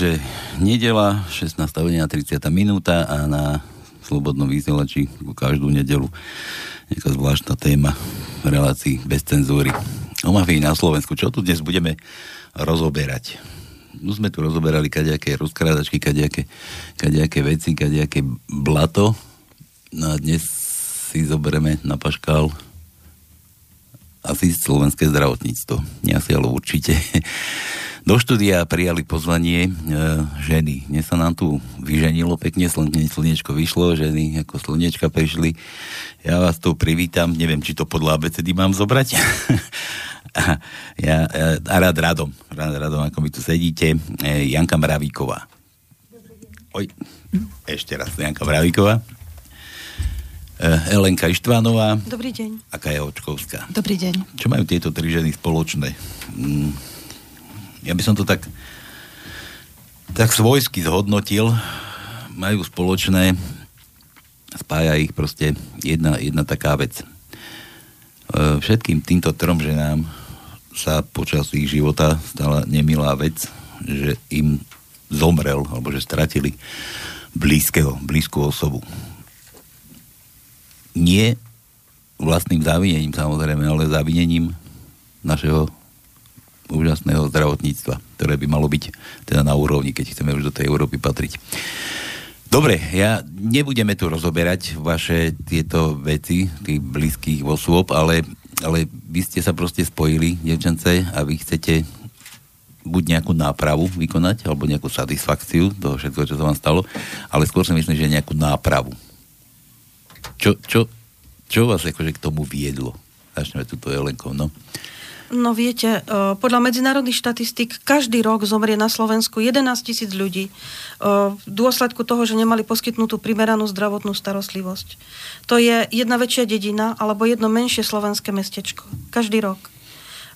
Takže nedela, 16. hodina, 30. minúta a na Slobodnom vysielači každú nedelu nejaká zvláštna téma v relácii bez cenzúry. O mafii na Slovensku. Čo tu dnes budeme rozoberať? No sme tu rozoberali kadejaké rozkrádačky, kadejaké, kadejaké veci, kadejaké blato. No a dnes si zoberieme na paškál asi slovenské zdravotníctvo. Nie asi, ale určite. Do štúdia prijali pozvanie e, ženy. Dnes sa nám tu vyženilo pekne, slnečko slnečko vyšlo, ženy ako slnečka prišli. Ja vás tu privítam, neviem, či to podľa ABCD mám zobrať. a, ja, ja, a rád radom, rád radom, ako mi tu sedíte. E, Janka Mravíková. Oj, ešte raz, Janka Mravíková. E, Elenka Ištvánová. Dobrý deň. A Kaja Očkovská. Dobrý deň. Čo majú tieto tri ženy spoločné? Mm ja by som to tak tak svojsky zhodnotil, majú spoločné, spája ich proste jedna, jedna taká vec. E, všetkým týmto trom ženám sa počas ich života stala nemilá vec, že im zomrel, alebo že stratili blízkeho, blízku osobu. Nie vlastným závinením samozrejme, ale závinením našeho úžasného zdravotníctva, ktoré by malo byť teda na úrovni, keď chceme už do tej Európy patriť. Dobre, ja nebudeme tu rozoberať vaše tieto veci, tých blízkych osôb, ale, ale vy ste sa proste spojili, devčance, a vy chcete buď nejakú nápravu vykonať, alebo nejakú satisfakciu toho všetko, čo sa vám stalo, ale skôr si myslím, že nejakú nápravu. Čo, čo, čo vás akože k tomu viedlo? Začneme túto Jelenkou, no. No viete, e, podľa medzinárodných štatistík každý rok zomrie na Slovensku 11 tisíc ľudí e, v dôsledku toho, že nemali poskytnutú primeranú zdravotnú starostlivosť. To je jedna väčšia dedina alebo jedno menšie slovenské mestečko. Každý rok.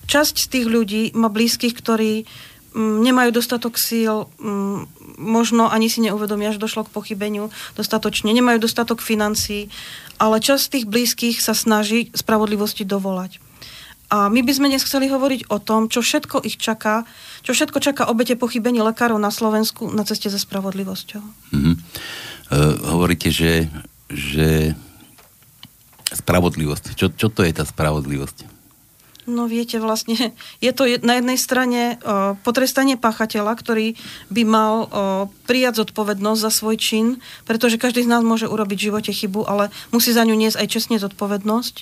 Časť z tých ľudí má blízkych, ktorí mm, nemajú dostatok síl, mm, možno ani si neuvedomia, že došlo k pochybeniu dostatočne, nemajú dostatok financií, ale časť tých blízkych sa snaží spravodlivosti dovolať. A my by sme dnes chceli hovoriť o tom, čo všetko ich čaká, čo všetko čaká obete pochybení lekárov na Slovensku na ceste za spravodlivosťou. Mm-hmm. Uh, hovoríte, že, že spravodlivosť. Čo, čo to je tá spravodlivosť? No viete, vlastne je to na jednej strane o, potrestanie páchateľa, ktorý by mal o, prijať zodpovednosť za svoj čin, pretože každý z nás môže urobiť v živote chybu, ale musí za ňu niesť aj čestne zodpovednosť.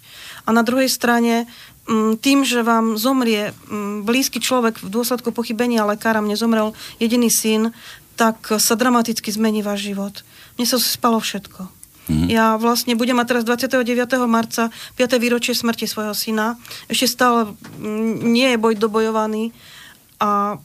A na druhej strane tým, že vám zomrie blízky človek v dôsledku pochybenia lekára, mne zomrel jediný syn, tak sa dramaticky zmení váš život. Mne sa spalo všetko. Mm-hmm. Ja vlastne budem mať teraz 29. marca 5. výročie smrti svojho syna. Ešte stále nie je boj dobojovaný a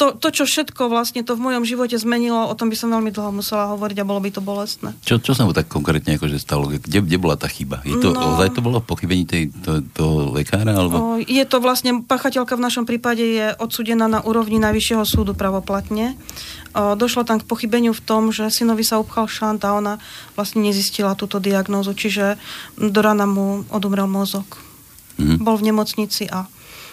to, to, čo všetko vlastne to v mojom živote zmenilo, o tom by som veľmi dlho musela hovoriť a bolo by to bolestné. Čo, čo sa mu tak konkrétne akože stalo? Kde, kde bola tá chyba? Je to, no, ozaj to bolo pochybení tej, to, to lekára? Alebo... Je to vlastne, pachateľka v našom prípade je odsudená na úrovni Najvyššieho súdu pravoplatne. Došlo tam k pochybeniu v tom, že synovi sa upchal šant a ona vlastne nezistila túto diagnózu, čiže do rana mu odumrel mozog. Mm-hmm. Bol v nemocnici a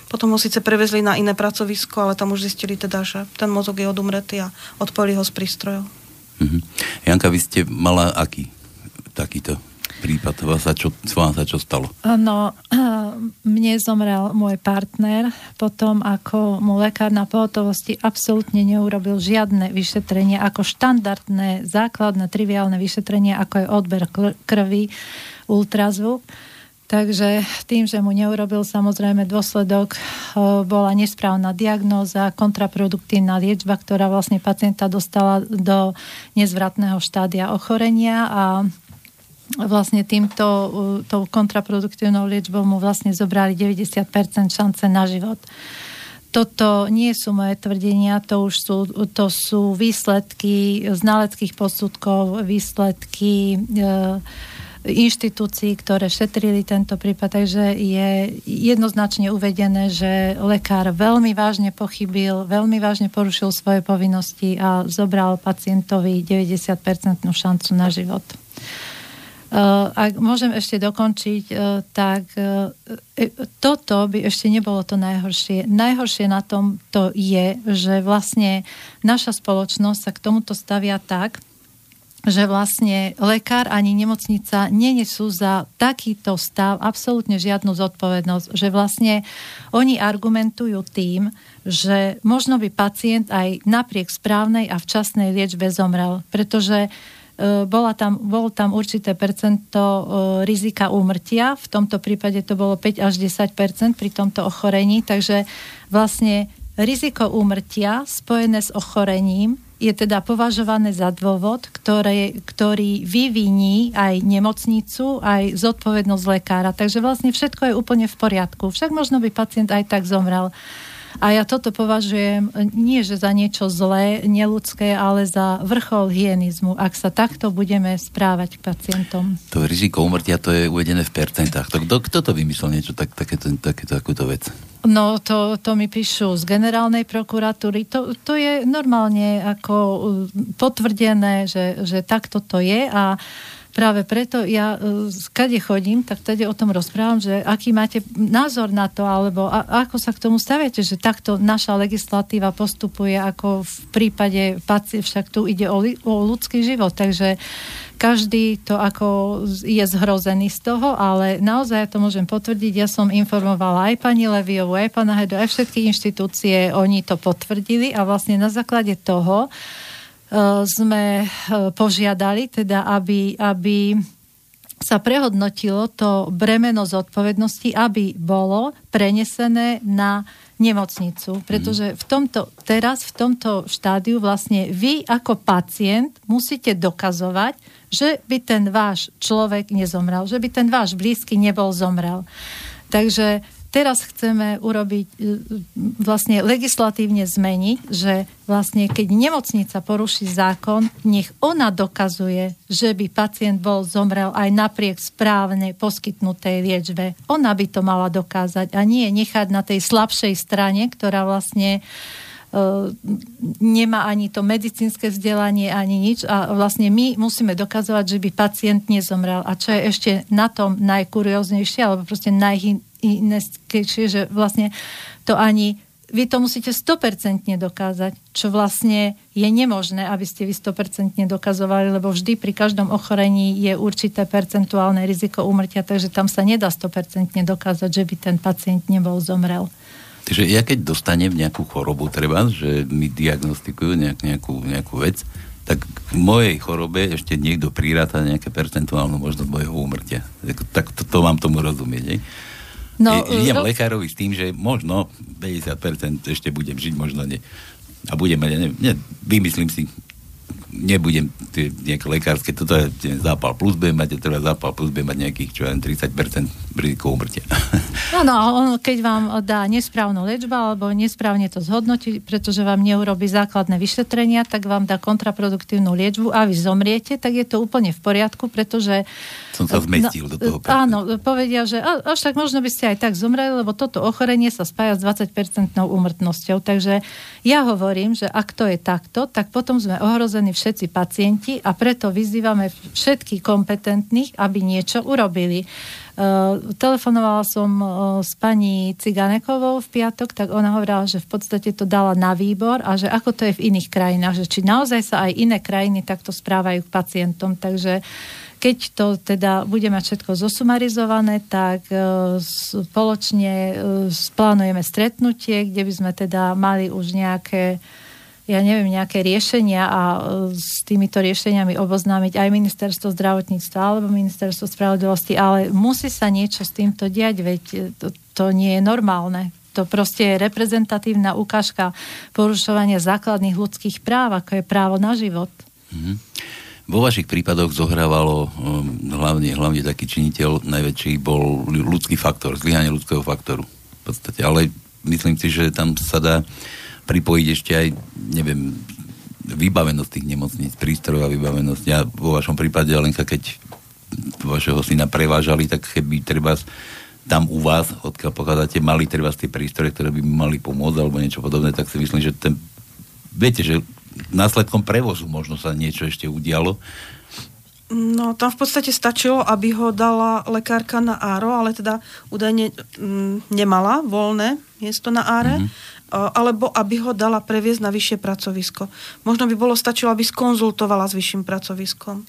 potom ho síce prevezli na iné pracovisko, ale tam už zistili teda, že ten mozog je odumretý a odpojili ho z prístrojov. Mm-hmm. Janka, vy ste mala aký takýto prípad? Vás sa čo, vám sa čo stalo? No, mne zomrel môj partner potom, ako mu lekár na pohotovosti absolútne neurobil žiadne vyšetrenie, ako štandardné, základné, triviálne vyšetrenie, ako je odber krvi, ultrazvuk Takže tým, že mu neurobil samozrejme dôsledok, bola nesprávna diagnóza, kontraproduktívna liečba, ktorá vlastne pacienta dostala do nezvratného štádia ochorenia a vlastne týmto tou kontraproduktívnou liečbou mu vlastne zobrali 90% šance na život. Toto nie sú moje tvrdenia, to už sú, to sú výsledky znaleckých posudkov, výsledky e, inštitúcií, ktoré šetrili tento prípad, takže je jednoznačne uvedené, že lekár veľmi vážne pochybil, veľmi vážne porušil svoje povinnosti a zobral pacientovi 90% šancu na život. ak môžem ešte dokončiť, uh, tak uh, toto by ešte nebolo to najhoršie. Najhoršie na tom to je, že vlastne naša spoločnosť sa k tomuto stavia tak, že vlastne lekár ani nemocnica nenesú za takýto stav absolútne žiadnu zodpovednosť. Že vlastne oni argumentujú tým, že možno by pacient aj napriek správnej a včasnej liečbe zomrel, pretože e, bola tam, bolo tam určité percento e, rizika úmrtia, v tomto prípade to bolo 5 až 10% pri tomto ochorení, takže vlastne riziko úmrtia spojené s ochorením je teda považované za dôvod, ktoré, ktorý vyviní aj nemocnicu, aj zodpovednosť lekára. Takže vlastne všetko je úplne v poriadku. Však možno by pacient aj tak zomrel. A ja toto považujem nie že za niečo zlé, neludské, ale za vrchol hienizmu, ak sa takto budeme správať k pacientom. To riziko umrtia, to je uvedené v percentách. To, kto, kto to vymyslel niečo, tak, takéto, takéto, takúto vec? No, to, to mi píšu z generálnej prokuratúry. To, to je normálne ako uh, potvrdené, že, že takto to je a práve preto ja e, kade chodím, tak tedy o tom rozprávam, že aký máte názor na to, alebo a, ako sa k tomu staviate, že takto naša legislatíva postupuje ako v prípade pacie, však tu ide o, o ľudský život, takže každý to ako je zhrozený z toho, ale naozaj ja to môžem potvrdiť. Ja som informovala aj pani Leviovu, aj pana Hedo, aj všetky inštitúcie, oni to potvrdili a vlastne na základe toho sme eh, požiadali, teda aby, aby sa prehodnotilo to bremeno zodpovednosti, aby bolo prenesené na nemocnicu. Pretože v tomto, teraz v tomto štádiu vlastne vy ako pacient musíte dokazovať, že by ten váš človek nezomrel, že by ten váš blízky nebol zomrel. Takže teraz chceme urobiť, e, vlastne legislatívne zmeniť, že vlastne keď nemocnica poruší zákon, nech ona dokazuje, že by pacient bol zomrel aj napriek správne poskytnutej liečbe. Ona by to mala dokázať a nie nechať na tej slabšej strane, ktorá vlastne uh, nemá ani to medicínske vzdelanie, ani nič a vlastne my musíme dokazovať, že by pacient nezomrel. A čo je ešte na tom najkurióznejšie, alebo proste naj, ineskejšie, že vlastne to ani vy to musíte 100% dokázať, čo vlastne je nemožné, aby ste vy 100% dokazovali, lebo vždy pri každom ochorení je určité percentuálne riziko úmrtia, takže tam sa nedá 100% dokázať, že by ten pacient nebol zomrel. Takže ja keď dostanem nejakú chorobu, treba, že mi diagnostikujú nejak, nejakú, nejakú vec, tak v mojej chorobe ešte niekto priráta nejaké percentuálnu možnosť mojho úmrtia. Tak, to, to mám tomu rozumieť. Ne? No, idem ro... lekárovi s tým, že možno 50% ešte budem žiť, možno nie. A budem, ne, ne, vymyslím si nebudem tie nejaké lekárske, toto je zápal plus bude mať, teda zápal plus bude mať nejakých, čo len 30% riziko umrtia. No, no, on, keď vám dá nesprávnu liečbu alebo nesprávne to zhodnotí, pretože vám neurobi základné vyšetrenia, tak vám dá kontraproduktívnu liečbu a vy zomriete, tak je to úplne v poriadku, pretože... Som sa zmestil no, do toho. Áno, povedia, že až tak možno by ste aj tak zomreli, lebo toto ochorenie sa spája s 20-percentnou úmrtnosťou. Takže ja hovorím, že ak to je takto, tak potom sme ohrození všetci pacienti a preto vyzývame všetkých kompetentných, aby niečo urobili. Uh, telefonovala som uh, s pani Ciganekovou v piatok, tak ona hovorila, že v podstate to dala na výbor a že ako to je v iných krajinách, že či naozaj sa aj iné krajiny takto správajú k pacientom. Takže keď to teda bude mať všetko zosumarizované, tak uh, spoločne plánujeme stretnutie, kde by sme teda mali už nejaké ja neviem, nejaké riešenia a e, s týmito riešeniami oboznámiť aj ministerstvo zdravotníctva alebo ministerstvo spravodlivosti, ale musí sa niečo s týmto diať, veď e, to, to nie je normálne. To proste je reprezentatívna ukážka porušovania základných ľudských práv, ako je právo na život. Mm-hmm. Vo vašich prípadoch zohrávalo um, hlavne, hlavne taký činiteľ, najväčší bol ľudský faktor, zlyhanie ľudského faktoru. V podstate, ale myslím si, že tam sa dá pripojiť ešte aj, neviem, vybavenosť tých nemocníc, prístrojová vybavenosť. Ja vo vašom prípade, Alenka, keď vašeho syna prevážali, tak keby treba tam u vás, odkiaľ pochádzate, mali treba tie prístroje, ktoré by mali pomôcť alebo niečo podobné, tak si myslím, že ten, viete, že následkom prevozu možno sa niečo ešte udialo No, tam v podstate stačilo, aby ho dala lekárka na áro, ale teda údajne mm, nemala voľné miesto na áre, mm-hmm. Alebo aby ho dala previesť na vyššie pracovisko. Možno by bolo stačilo, aby skonzultovala s vyšším pracoviskom.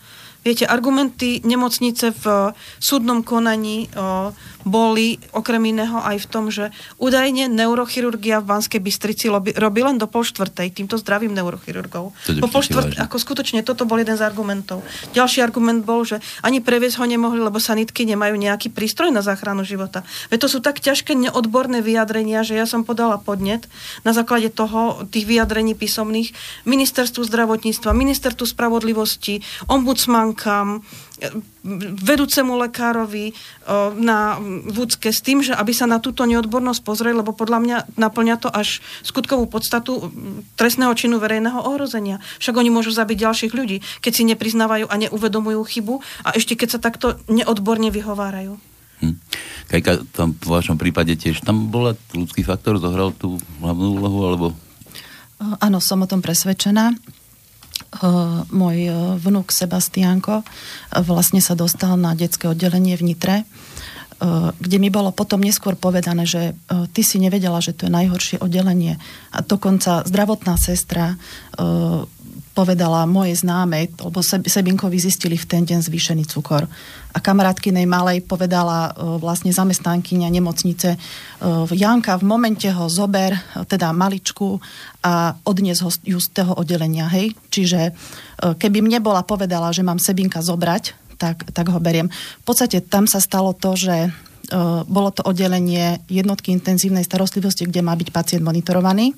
Viete, argumenty nemocnice v súdnom konaní o, boli okrem iného aj v tom, že údajne neurochirurgia v Banskej Bystrici robí, robí len do pol štvrtej, týmto zdravým neurochirurgov. Po pol štvrtej, ako skutočne, toto bol jeden z argumentov. Ďalší argument bol, že ani previesť ho nemohli, lebo sanitky nemajú nejaký prístroj na záchranu života. Veď to sú tak ťažké neodborné vyjadrenia, že ja som podala podnet na základe toho, tých vyjadrení písomných ministerstvu zdravotníctva, ministerstvu spravodlivosti, ombudsman bankám, vedúcemu lekárovi na vúcke s tým, že aby sa na túto neodbornosť pozreli, lebo podľa mňa naplňa to až skutkovú podstatu trestného činu verejného ohrozenia. Však oni môžu zabiť ďalších ľudí, keď si nepriznávajú a neuvedomujú chybu a ešte keď sa takto neodborne vyhovárajú. Hm. Kajka, tam v vašom prípade tiež tam bola ľudský faktor, zohral tú hlavnú úlohu, alebo... Áno, som o tom presvedčená. Eh, môj eh, vnúk Sebastianko eh, vlastne sa dostal na detské oddelenie v Nitre, kde mi bolo potom neskôr povedané, že ty si nevedela, že to je najhoršie oddelenie. A dokonca zdravotná sestra povedala mojej známej, lebo Sebinkovi zistili v ten deň zvýšený cukor. A kamarátkynej malej povedala vlastne zamestnankyňa nemocnice, Janka, v momente ho zober, teda maličku a odnies ho ju z toho oddelenia. Hej? Čiže keby mne bola povedala, že mám Sebinka zobrať, tak, tak ho beriem. V podstate tam sa stalo to, že bolo to oddelenie jednotky intenzívnej starostlivosti, kde má byť pacient monitorovaný.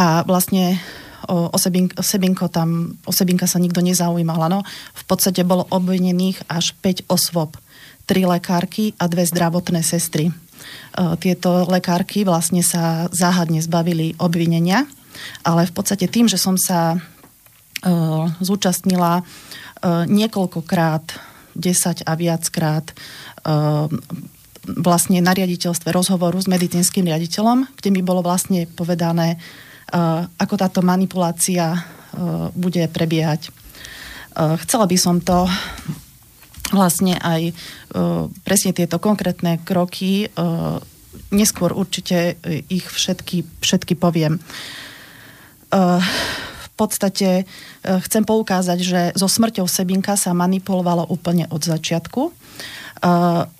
A vlastne o, o, Sebink, o Sebinko tam, o Sebinka sa nikto nezaujímal. No. V podstate bolo obvinených až 5 osôb. Tri lekárky a dve zdravotné sestry. E, tieto lekárky vlastne sa záhadne zbavili obvinenia, ale v podstate tým, že som sa e, zúčastnila e, niekoľkokrát, 10 a viackrát vlastne na riaditeľstve rozhovoru s medicínskym riaditeľom, kde mi bolo vlastne povedané, ako táto manipulácia bude prebiehať. Chcela by som to vlastne aj presne tieto konkrétne kroky neskôr určite ich všetky, všetky poviem. V podstate chcem poukázať, že so smrťou Sebinka sa manipulovalo úplne od začiatku.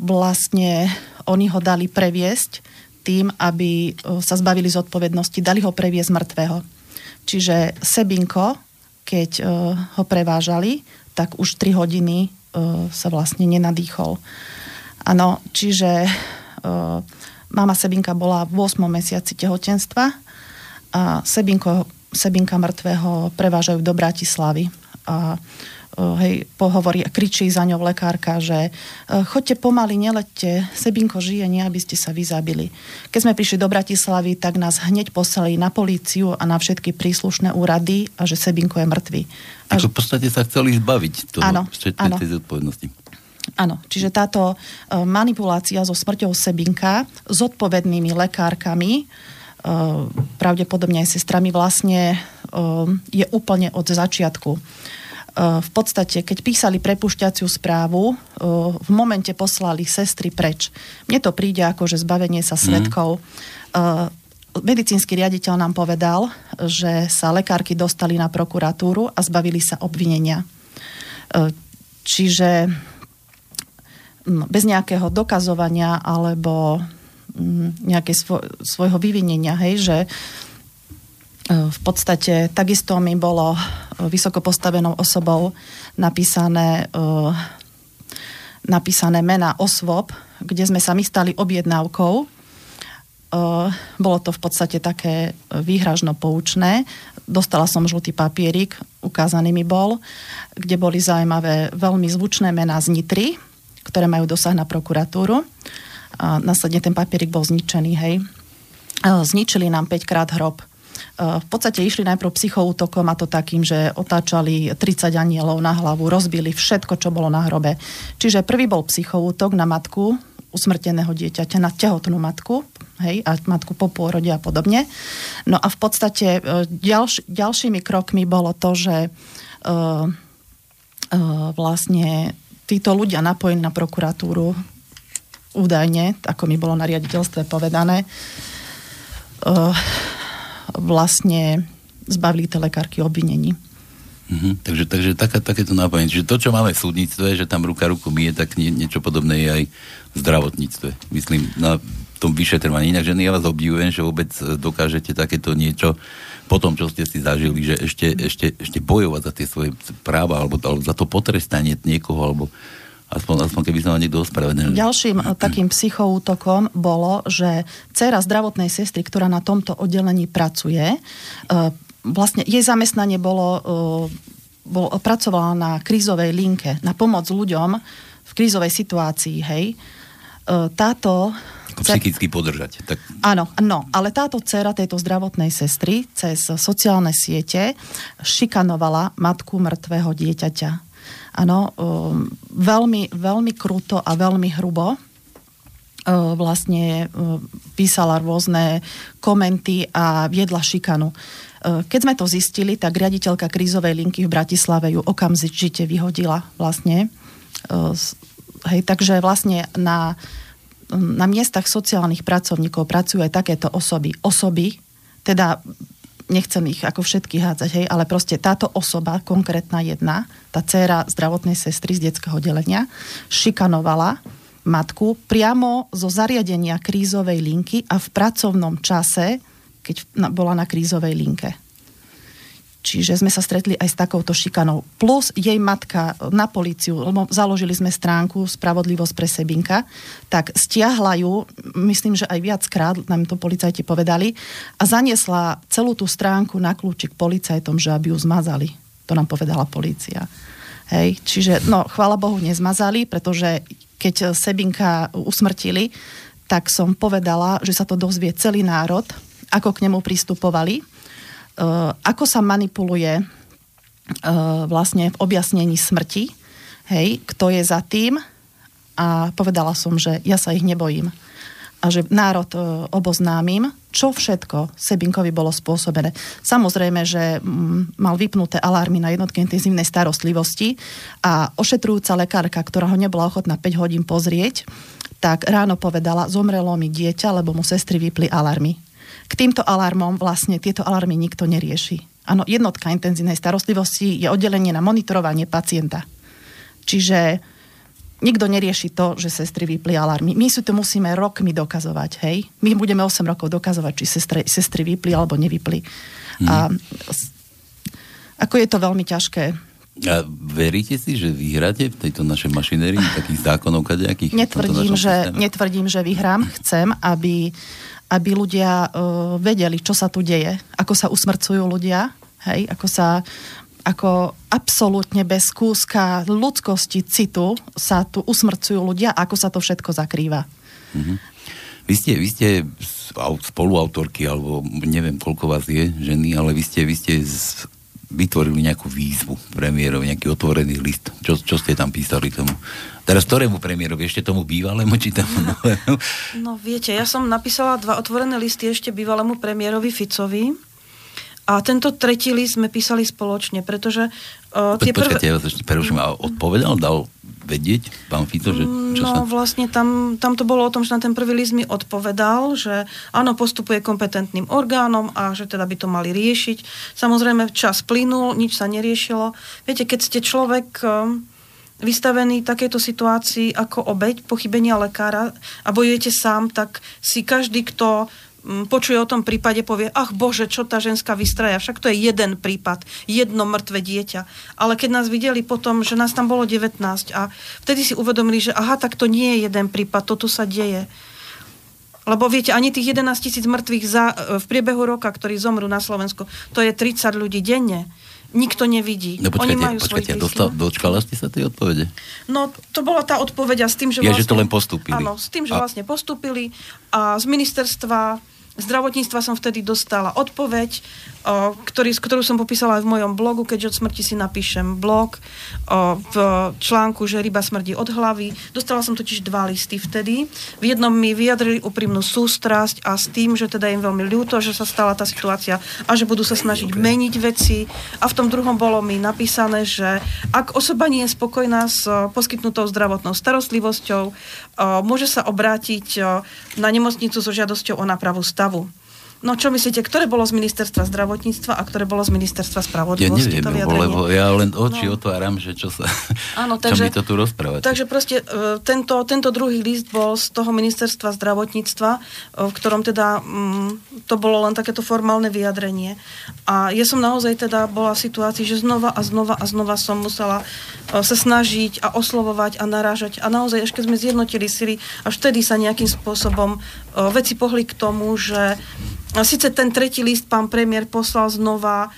Vlastne oni ho dali previesť tým, aby sa zbavili zodpovednosti, dali ho previesť mŕtvého. Čiže Sebinko, keď ho prevážali, tak už 3 hodiny sa vlastne nenadýchol. Áno, čiže mama Sebinka bola v 8 mesiaci tehotenstva a Sebinko, Sebinka mŕtvého prevážajú do Bratislavy. A hej, pohovorí a kričí za ňou lekárka, že e, chodte pomaly, nelete, Sebinko žije, nie aby ste sa vyzabili. Keď sme prišli do Bratislavy, tak nás hneď poslali na políciu a na všetky príslušné úrady a že Sebinko je mŕtvy. Až... v podstate sa chceli zbaviť toho áno, áno. tej zodpovednosti. Áno, čiže táto e, manipulácia so smrťou Sebinka s odpovednými lekárkami, e, pravdepodobne aj sestrami vlastne je úplne od začiatku v podstate, keď písali prepušťaciu správu, v momente poslali sestry preč. Mne to príde ako, že zbavenie sa mhm. svetkov. Mm. Medicínsky riaditeľ nám povedal, že sa lekárky dostali na prokuratúru a zbavili sa obvinenia. Čiže bez nejakého dokazovania alebo mm, nejaké svojho vyvinenia, hej, že v podstate takisto mi bolo e, vysoko postavenou osobou napísané, e, napísané mena osôb, kde sme sa my stali objednávkou. E, bolo to v podstate také výhražno poučné. Dostala som žltý papierik, ukázaný mi bol, kde boli zaujímavé veľmi zvučné mená z Nitry, ktoré majú dosah na prokuratúru. A následne ten papierik bol zničený, hej. Zničili nám 5 krát hrob v podstate išli najprv psychoútokom a to takým, že otáčali 30 anielov na hlavu, rozbili všetko, čo bolo na hrobe. Čiže prvý bol psychoútok na matku usmrteného dieťaťa, na tehotnú matku, hej, a matku po pôrode a podobne. No a v podstate e, ďalš, ďalšími krokmi bolo to, že uh, vlastne títo ľudia napojení na prokuratúru údajne, ako mi bolo na riaditeľstve povedané, vlastne zbavili tie lekárky obvinení. Mm-hmm. Takže, takže taká, takéto nápojenie. Čiže to, čo máme v súdnictve, že tam ruka ruku mie, tak nie, niečo podobné je aj v zdravotníctve. Myslím, na tom vyšetrovaní. Inak, ženy, ja vás obdivujem, že vôbec dokážete takéto niečo po tom, čo ste si zažili, že ešte, ešte, ešte bojovať za tie svoje práva, alebo, alebo za to potrestanie niekoho, alebo aspoň, aspoň keby sa niekto ospravedlnil. Ďalším eh, takým psychoútokom bolo, že dcera zdravotnej sestry, ktorá na tomto oddelení pracuje, eh, vlastne jej zamestnanie bolo, uh, bolo pracovala na krízovej linke, na pomoc ľuďom v krízovej situácii, hej. Táto... Ako psychicky podržať. Tak... Áno, no, ale táto dcera tejto zdravotnej sestry cez sociálne siete šikanovala matku mŕtvého dieťaťa. Áno, um, veľmi, veľmi kruto a veľmi hrubo vlastne písala rôzne komenty a viedla šikanu. Eh, keď sme to zistili, tak riaditeľka krízovej linky v Bratislave ju okamžite vyhodila vlastne. Hej, takže vlastne na, na miestach sociálnych pracovníkov pracujú aj takéto osoby. Osoby, teda nechcem ich ako všetky hádzať, hej, ale proste táto osoba, konkrétna jedna, tá dcéra zdravotnej sestry z detského delenia, šikanovala matku priamo zo zariadenia krízovej linky a v pracovnom čase keď bola na krízovej linke. Čiže sme sa stretli aj s takouto šikanou. Plus jej matka na políciu, lebo založili sme stránku Spravodlivosť pre Sebinka, tak stiahla ju, myslím, že aj viackrát, nám to policajti povedali, a zaniesla celú tú stránku na kľúčik policajtom, že aby ju zmazali. To nám povedala polícia. Hej, čiže, no, chvála Bohu, nezmazali, pretože keď Sebinka usmrtili, tak som povedala, že sa to dozvie celý národ, ako k nemu pristupovali, e, ako sa manipuluje e, vlastne v objasnení smrti, hej, kto je za tým. A povedala som, že ja sa ich nebojím a že národ e, oboznámim, čo všetko Sebinkovi bolo spôsobené. Samozrejme, že mm, mal vypnuté alarmy na jednotke intenzívnej starostlivosti a ošetrujúca lekárka, ktorá ho nebola ochotná 5 hodín pozrieť, tak ráno povedala, zomrelo mi dieťa, lebo mu sestry vypli alarmy k týmto alarmom vlastne tieto alarmy nikto nerieši. Áno, jednotka intenzívnej starostlivosti je oddelenie na monitorovanie pacienta. Čiže nikto nerieši to, že sestry vypli alarmy. My si to musíme rokmi dokazovať, hej? My budeme 8 rokov dokazovať, či sestry, sestry vypli alebo nevypli. Hmm. A ako je to veľmi ťažké. A veríte si, že vyhráte v tejto našej mašinérii takých zákonov kadejakých? Netvrdím, že, netvrdím, že vyhrám. Chcem, aby aby ľudia uh, vedeli, čo sa tu deje, ako sa usmrcujú ľudia, hej, ako sa ako absolútne bez kúska ľudskosti, citu sa tu usmrcujú ľudia, ako sa to všetko zakrýva. Mm-hmm. Vy ste, vy ste spoluautorky, alebo neviem, koľko vás je ženy, ale vy ste, vy ste z, vytvorili nejakú výzvu premiérovi, nejaký otvorený list. Čo, čo ste tam písali tomu? Teraz ktorému premiérovi? Ešte tomu bývalému či tomu novému? No viete, ja som napísala dva otvorené listy ešte bývalému premiérovi Ficovi. A tento tretí list sme písali spoločne, pretože uh, tie. Počkajte, ja vás ešte preruším. A odpovedal, dal vedieť pán Fico, že čo No sa... vlastne tam, tam to bolo o tom, že na ten prvý list mi odpovedal, že áno, postupuje kompetentným orgánom a že teda by to mali riešiť. Samozrejme, čas plynul, nič sa neriešilo. Viete, keď ste človek vystavený takejto situácii ako obeď pochybenia lekára a bojujete sám, tak si každý, kto mm, počuje o tom prípade, povie, ach bože, čo tá ženská vystraja, však to je jeden prípad, jedno mŕtve dieťa. Ale keď nás videli potom, že nás tam bolo 19 a vtedy si uvedomili, že aha, tak to nie je jeden prípad, toto sa deje. Lebo viete, ani tých 11 tisíc mŕtvych za, v priebehu roka, ktorí zomrú na Slovensku, to je 30 ľudí denne nikto nevidí. No počkajte, Oni majú počkajte, dostal, dočkala ste sa tej odpovede? No, to bola tá odpoveď a s tým, že ja, vlastne... že to len postúpili. Áno, s tým, že a... vlastne postúpili a z ministerstva zdravotníctva som vtedy dostala odpoveď, o, ktorý, ktorú som popísala aj v mojom blogu, keďže od smrti si napíšem blog o, v článku, že ryba smrdí od hlavy. Dostala som totiž dva listy vtedy. V jednom mi vyjadrili úprimnú sústrasť a s tým, že teda im veľmi ľúto, že sa stala tá situácia a že budú sa snažiť okay. meniť veci. A v tom druhom bolo mi napísané, že ak osoba nie je spokojná s poskytnutou zdravotnou starostlivosťou, o, môže sa obrátiť o, na nemocnicu so žiadosťou o nápravu stavu. stavu. No čo myslíte, ktoré bolo z ministerstva zdravotníctva a ktoré bolo z ministerstva spravodlivosti? Ja neviem, to lebo ja len oči no. otváram, že čo sa, Áno, takže, čo mi to tu rozprávate. Takže proste e, tento, tento druhý list bol z toho ministerstva zdravotníctva, e, v ktorom teda m, mm, to bolo len takéto formálne vyjadrenie. A ja som naozaj teda bola v situácii, že znova a znova a znova som musela e, sa snažiť a oslovovať a narážať. A naozaj, až keď sme zjednotili sily, až vtedy sa nejakým spôsobom veci pohli k tomu, že Sice ten tretí list pán premiér poslal znova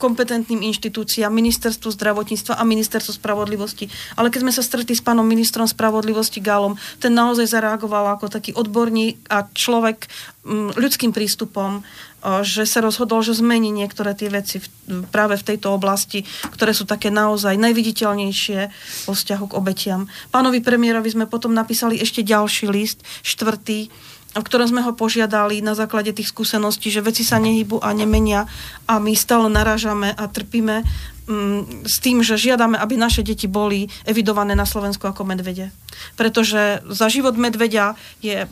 kompetentným inštitúciám, ministerstvu zdravotníctva a ministerstvu spravodlivosti. Ale keď sme sa stretli s pánom ministrom spravodlivosti Gálom, ten naozaj zareagoval ako taký odborník a človek ľudským prístupom, že sa rozhodol, že zmení niektoré tie veci práve v tejto oblasti, ktoré sú také naozaj najviditeľnejšie vo vzťahu k obetiam. Pánovi premiérovi sme potom napísali ešte ďalší list, štvrtý, v ktorom sme ho požiadali na základe tých skúseností, že veci sa nehybu a nemenia a my stále narážame a trpíme mm, s tým, že žiadame, aby naše deti boli evidované na Slovensku ako medvede. Pretože za život medveďa je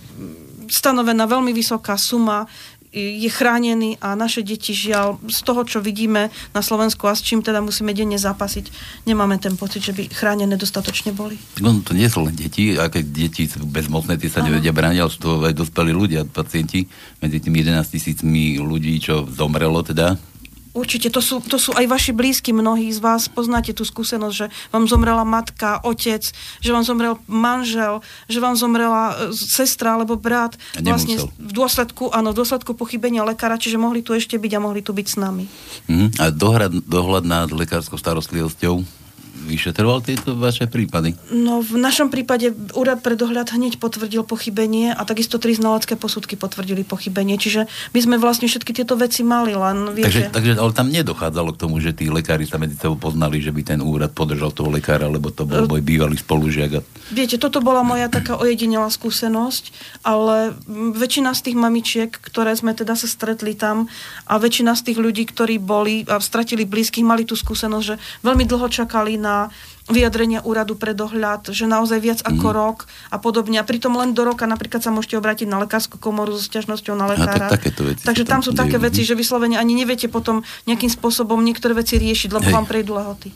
stanovená veľmi vysoká suma, je chránený a naše deti žiaľ z toho, čo vidíme na Slovensku a s čím teda musíme denne zápasiť, nemáme ten pocit, že by chránené dostatočne boli. No to nie sú len deti, a keď deti sú bezmocné, tie sa nevedia brániť, ale sú to aj dospelí ľudia, pacienti, medzi tými 11 tisícmi ľudí, čo zomrelo teda Určite, to sú, to sú aj vaši blízky, mnohí z vás poznáte tú skúsenosť, že vám zomrela matka, otec, že vám zomrel manžel, že vám zomrela e, sestra alebo brat. Vlastne v dôsledku, áno, v dôsledku pochybenia lekára, čiže mohli tu ešte byť a mohli tu byť s nami. Mm, a dohľad, dohľad nad lekárskou starostlivosťou vyšetroval tieto vaše prípady? No v našom prípade úrad pre dohľad hneď potvrdil pochybenie a takisto tri znalecké posudky potvrdili pochybenie. Čiže my sme vlastne všetky tieto veci mali, len viete... Takže, takže ale tam nedochádzalo k tomu, že tí lekári sa medzi sebou poznali, že by ten úrad podržal toho lekára, lebo to bol môj bývalý spolužiak. A... Viete, toto bola moja taká ojedinelá skúsenosť, ale väčšina z tých mamičiek, ktoré sme teda sa stretli tam a väčšina z tých ľudí, ktorí boli a stratili blízkych, mali tú skúsenosť, že veľmi dlho čakali na vyjadrenia úradu pre dohľad, že naozaj viac ako mm. rok a podobne. A pritom len do roka napríklad sa môžete obrátiť na lekárskú komoru so sťažnosťou na lekára. tak, veci Takže tam sú také veci, že vyslovene ani neviete potom nejakým spôsobom niektoré veci riešiť, lebo Hej. vám prejdú lehoty.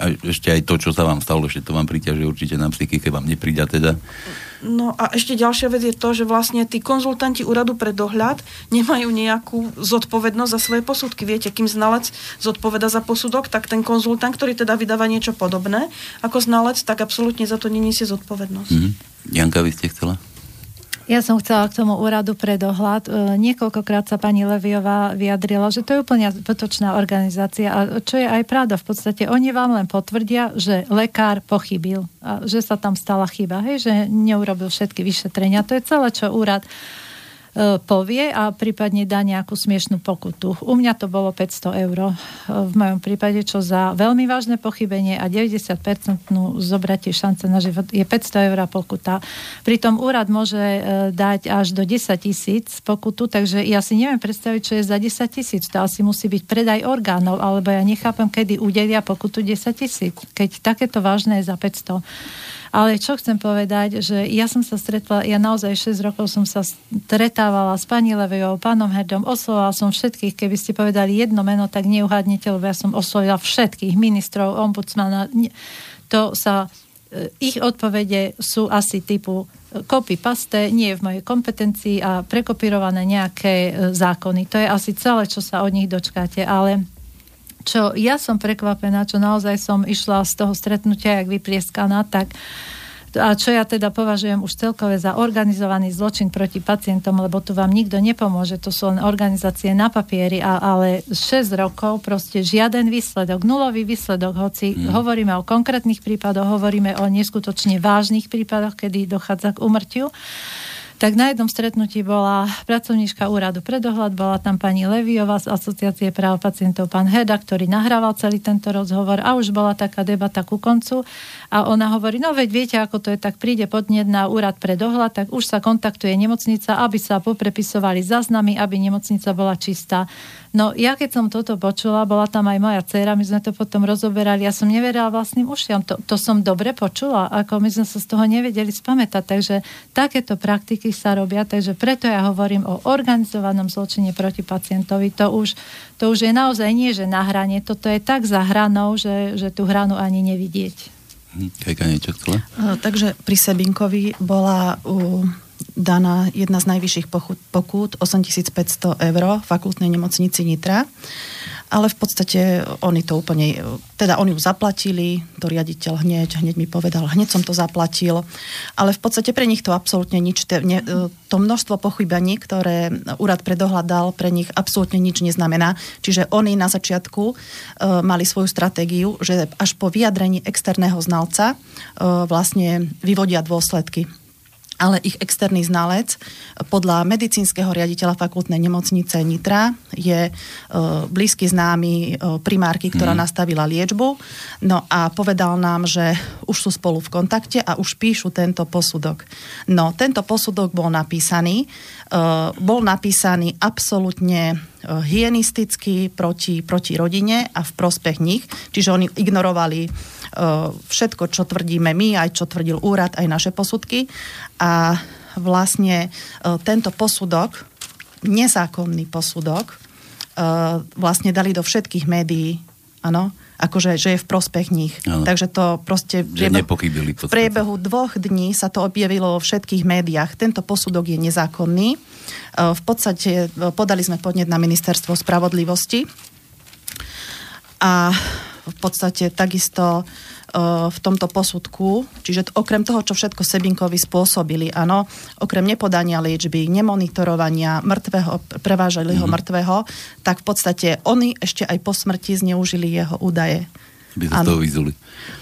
A ešte aj to, čo sa vám stalo, ešte to vám priťažuje určite na psychike, vám nepríďa teda. No a ešte ďalšia vec je to, že vlastne tí konzultanti úradu pre dohľad nemajú nejakú zodpovednosť za svoje posudky. Viete, kým znalec zodpoveda za posudok, tak ten konzultant, ktorý teda vydáva niečo podobné ako znalec, tak absolútne za to neniesie zodpovednosť. Mm-hmm. Janka, vy ste chcela? Ja som chcela k tomu úradu pre dohľad. E, niekoľkokrát sa pani Leviová vyjadrila, že to je úplne zbytočná organizácia a čo je aj pravda. V podstate oni vám len potvrdia, že lekár pochybil, a že sa tam stala chyba, hej, že neurobil všetky vyšetrenia. To je celé, čo úrad povie a prípadne dá nejakú smiešnú pokutu. U mňa to bolo 500 eur e, v mojom prípade, čo za veľmi vážne pochybenie a 90% zobratie šance na život je 500 eur pokuta. Pritom úrad môže e, dať až do 10 tisíc pokutu, takže ja si neviem predstaviť, čo je za 10 tisíc. To asi musí byť predaj orgánov, alebo ja nechápem, kedy udelia pokutu 10 tisíc, keď takéto vážne je za 500. Ale čo chcem povedať, že ja som sa stretla, ja naozaj 6 rokov som sa stretávala s pani Levejou, pánom Herdom, oslovila som všetkých, keby ste povedali jedno meno, tak neuhádnete, lebo ja som oslovila všetkých ministrov, ombudsmana. To sa, e, ich odpovede sú asi typu copy paste, nie je v mojej kompetencii a prekopírované nejaké e, zákony. To je asi celé, čo sa od nich dočkáte, ale čo ja som prekvapená, čo naozaj som išla z toho stretnutia, jak vyprieskaná, tak a čo ja teda považujem už celkové za organizovaný zločin proti pacientom, lebo tu vám nikto nepomôže, to sú len organizácie na papieri, a, ale 6 rokov proste žiaden výsledok, nulový výsledok, hoci mm. hovoríme o konkrétnych prípadoch, hovoríme o neskutočne vážnych prípadoch, kedy dochádza k umrtiu tak na jednom stretnutí bola pracovníčka úradu pre dohľad, bola tam pani Leviová z Asociácie práv pacientov, pán Heda, ktorý nahrával celý tento rozhovor a už bola taká debata ku koncu a ona hovorí, no veď viete, ako to je, tak príde podnet na úrad pre dohľad, tak už sa kontaktuje nemocnica, aby sa poprepisovali záznamy, aby nemocnica bola čistá. No ja keď som toto počula, bola tam aj moja dcéra, my sme to potom rozoberali, ja som neverila vlastným ušiam, to, to som dobre počula, ako my sme sa z toho nevedeli spamätať, takže takéto praktiky sa robia, takže preto ja hovorím o organizovanom zločine proti pacientovi, to už, to už je naozaj nie, že na hrane, toto je tak za hranou, že, že tú hranu ani nevidieť. Hm, Kajka niečo chcela? Takže pri Sebinkovi bola u daná jedna z najvyšších pokút, 8500 eur, fakultnej nemocnici Nitra. Ale v podstate oni to úplne, teda oni ju zaplatili, to riaditeľ hneď, hneď mi povedal, hneď som to zaplatil, ale v podstate pre nich to absolútne nič, ne, to množstvo pochybení, ktoré úrad predohľadal, pre nich absolútne nič neznamená. Čiže oni na začiatku e, mali svoju stratégiu, že až po vyjadrení externého znalca e, vlastne vyvodia dôsledky ale ich externý znalec podľa medicínskeho riaditeľa fakultnej nemocnice Nitra je e, blízky známy e, primárky, ktorá mm. nastavila liečbu. No a povedal nám, že už sú spolu v kontakte a už píšu tento posudok. No, tento posudok bol napísaný. E, bol napísaný absolútne hyenisticky proti, proti rodine a v prospech nich. Čiže oni ignorovali všetko, čo tvrdíme my, aj čo tvrdil úrad, aj naše posudky. A vlastne tento posudok, nezákonný posudok, vlastne dali do všetkých médií, áno, akože, že je v prospech nich. Ano. Takže to proste... Že nepochybili. V priebehu dvoch dní sa to objavilo vo všetkých médiách. Tento posudok je nezákonný. V podstate podali sme podnet na ministerstvo spravodlivosti a v podstate takisto e, v tomto posudku, čiže okrem toho, čo všetko Sebinkovi spôsobili, áno, okrem nepodania liečby, nemonitorovania mŕtvého, prevážalého mm-hmm. mŕtvého, tak v podstate oni ešte aj po smrti zneužili jeho údaje. By sa toho vyzuli.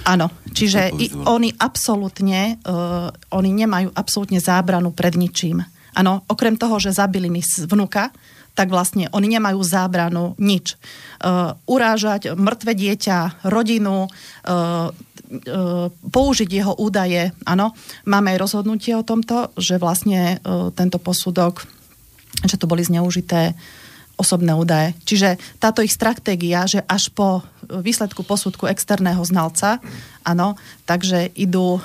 Áno, čiže i, oni absolútne, uh, oni nemajú absolútne zábranu pred ničím. Áno, okrem toho, že zabili mi vnuka, tak vlastne oni nemajú zábranu nič. Uh, urážať mŕtve dieťa, rodinu, uh, uh, použiť jeho údaje. Áno, máme aj rozhodnutie o tomto, že vlastne uh, tento posudok, že to boli zneužité osobné údaje. Čiže táto ich stratégia, že až po výsledku posudku externého znalca, áno, takže idú e,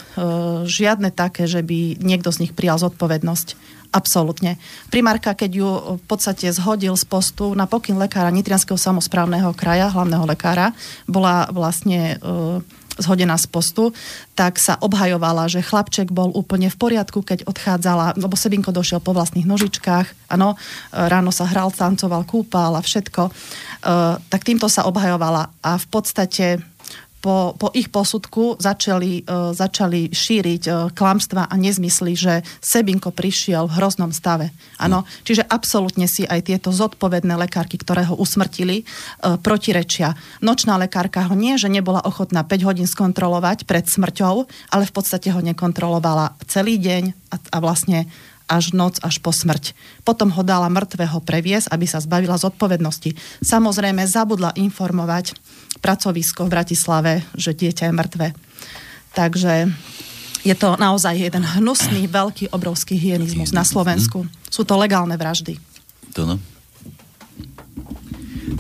žiadne také, že by niekto z nich prijal zodpovednosť. Absolútne. Primárka, keď ju v podstate zhodil z postu na pokyn lekára Nitrianského samozprávneho kraja, hlavného lekára, bola vlastne e, zhodená z postu, tak sa obhajovala, že chlapček bol úplne v poriadku, keď odchádzala, lebo Sebinko došiel po vlastných nožičkách, áno, e, ráno sa hral, tancoval, kúpal a všetko, e, tak týmto sa obhajovala a v podstate po, po ich posudku začali, uh, začali šíriť uh, klamstva a nezmysly, že Sebinko prišiel v hroznom stave. Áno, mm. čiže absolútne si aj tieto zodpovedné lekárky, ktoré ho usmrtili, uh, protirečia. Nočná lekárka ho nie, že nebola ochotná 5 hodín skontrolovať pred smrťou, ale v podstate ho nekontrolovala celý deň a, a vlastne až noc, až po smrť. Potom ho dala mŕtvého previesť, aby sa zbavila zodpovednosti. Samozrejme, zabudla informovať pracovisko v Bratislave, že dieťa je mŕtve. Takže je to naozaj jeden hnusný, veľký, obrovský hyenizmus na Slovensku. Sú to legálne vraždy. To no.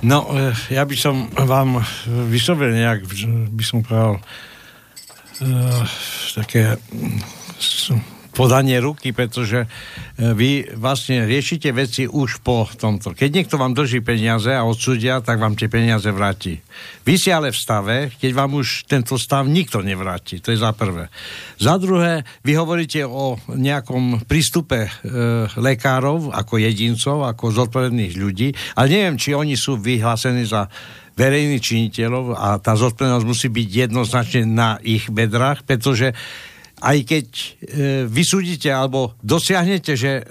No, eh, ja by som vám vyslovil nejak, by som povedal, uh, také podanie ruky, pretože e, vy vlastne riešite veci už po tomto. Keď niekto vám drží peniaze a odsúdia, tak vám tie peniaze vráti. Vy si ale v stave, keď vám už tento stav nikto nevráti. To je za prvé. Za druhé, vy hovoríte o nejakom prístupe e, lekárov ako jedincov, ako zodpovedných ľudí, ale neviem, či oni sú vyhlásení za verejných činiteľov a tá zodpovednosť musí byť jednoznačne na ich bedrách, pretože aj keď e, vysúdite alebo dosiahnete, že e,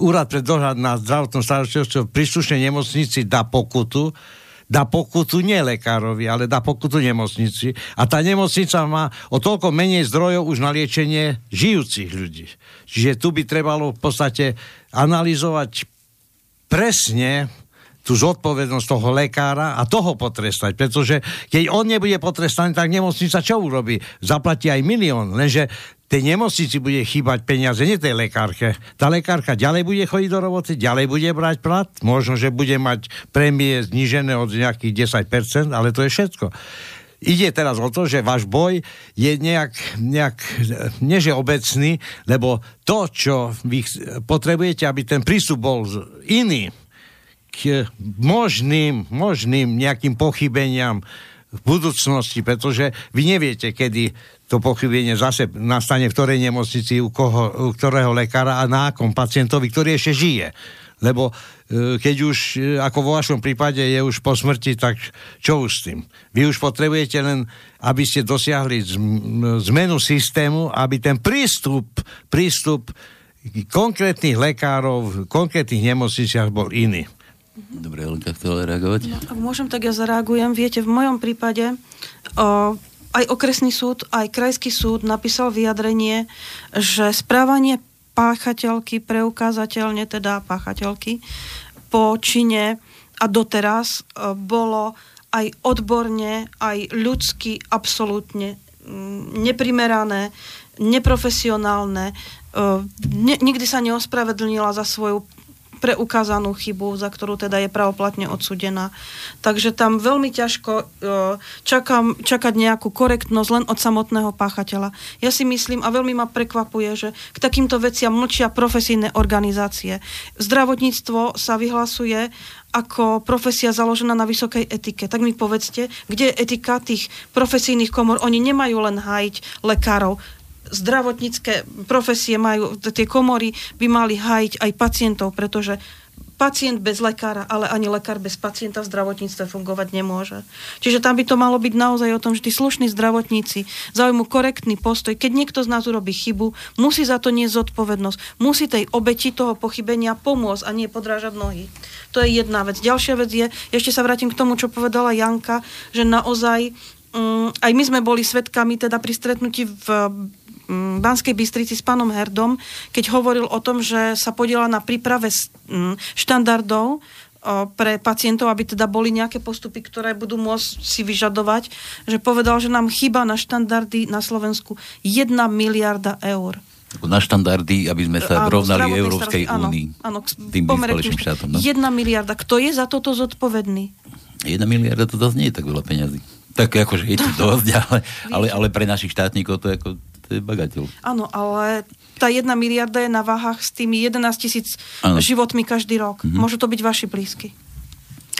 úrad pre dohľad na zdravotnom starostlivosťou príslušnej nemocnici dá pokutu, dá pokutu nie lekárovi, ale dá pokutu nemocnici. A tá nemocnica má o toľko menej zdrojov už na liečenie žijúcich ľudí. Čiže tu by trebalo v podstate analyzovať presne tú zodpovednosť toho lekára a toho potrestať, pretože keď on nebude potrestaný, tak nemocnica čo urobí? Zaplatí aj milión, lenže tej nemocnici bude chýbať peniaze, nie tej lekárke. Tá lekárka ďalej bude chodiť do roboty, ďalej bude brať plat, možno, že bude mať prémie znížené od nejakých 10%, ale to je všetko. Ide teraz o to, že váš boj je nejak, nejak neže obecný, lebo to, čo vy potrebujete, aby ten prístup bol iný k možným, možným nejakým pochybeniam v budúcnosti, pretože vy neviete, kedy to pochybenie zase nastane v ktorej nemocnici, u, koho, u ktorého lekára a na akom pacientovi, ktorý ešte žije. Lebo e, keď už, e, ako vo vašom prípade, je už po smrti, tak čo už s tým? Vy už potrebujete len, aby ste dosiahli zmenu systému, aby ten prístup, prístup konkrétnych lekárov v konkrétnych nemocniciach bol iný. Dobre, Lenka chcela reagovať? No, ak môžem, tak ja zareagujem. Viete, v mojom prípade o, aj okresný súd, aj krajský súd napísal vyjadrenie, že správanie páchateľky, preukázateľne teda páchateľky, po čine a doteraz o, bolo aj odborne, aj ľudsky absolútne mm, neprimerané, neprofesionálne. Ne, nikdy sa neospravedlnila za svoju preukázanú chybu, za ktorú teda je pravoplatne odsudená. Takže tam veľmi ťažko e, čakám, čakať nejakú korektnosť len od samotného páchateľa. Ja si myslím a veľmi ma prekvapuje, že k takýmto veciam mlčia profesijné organizácie. Zdravotníctvo sa vyhlasuje ako profesia založená na vysokej etike. Tak mi povedzte, kde je etika tých profesijných komor? Oni nemajú len hájiť lekárov, zdravotnícke profesie majú, tie komory by mali hájiť aj pacientov, pretože pacient bez lekára, ale ani lekár bez pacienta v zdravotníctve fungovať nemôže. Čiže tam by to malo byť naozaj o tom, že tí slušní zdravotníci zaujmú korektný postoj. Keď niekto z nás urobí chybu, musí za to niesť zodpovednosť. Musí tej obeti toho pochybenia pomôcť a nie podrážať nohy. To je jedna vec. Ďalšia vec je, ešte sa vrátim k tomu, čo povedala Janka, že naozaj um, aj my sme boli svetkami teda pri stretnutí v Mm, Banskej Bystrici s pánom Herdom, keď hovoril o tom, že sa podiela na príprave mm, štandardov pre pacientov, aby teda boli nejaké postupy, ktoré budú môcť si vyžadovať, že povedal, že nám chýba na štandardy na Slovensku 1 miliarda eur. Na štandardy, aby sme sa áno, rovnali Európskej únii. Áno, tým vyspelejším štátom. No? 1 miliarda. Kto je za toto zodpovedný? 1 miliarda to zase nie je tak veľa peňazí. Tak akože je to dosť, ale, ale, ale pre našich štátnikov to je ako to je bagateľ. Áno, ale tá jedna miliarda je na váhach s tými 11 tisíc životmi každý rok. Mm-hmm. Môžu to byť vaši blízky.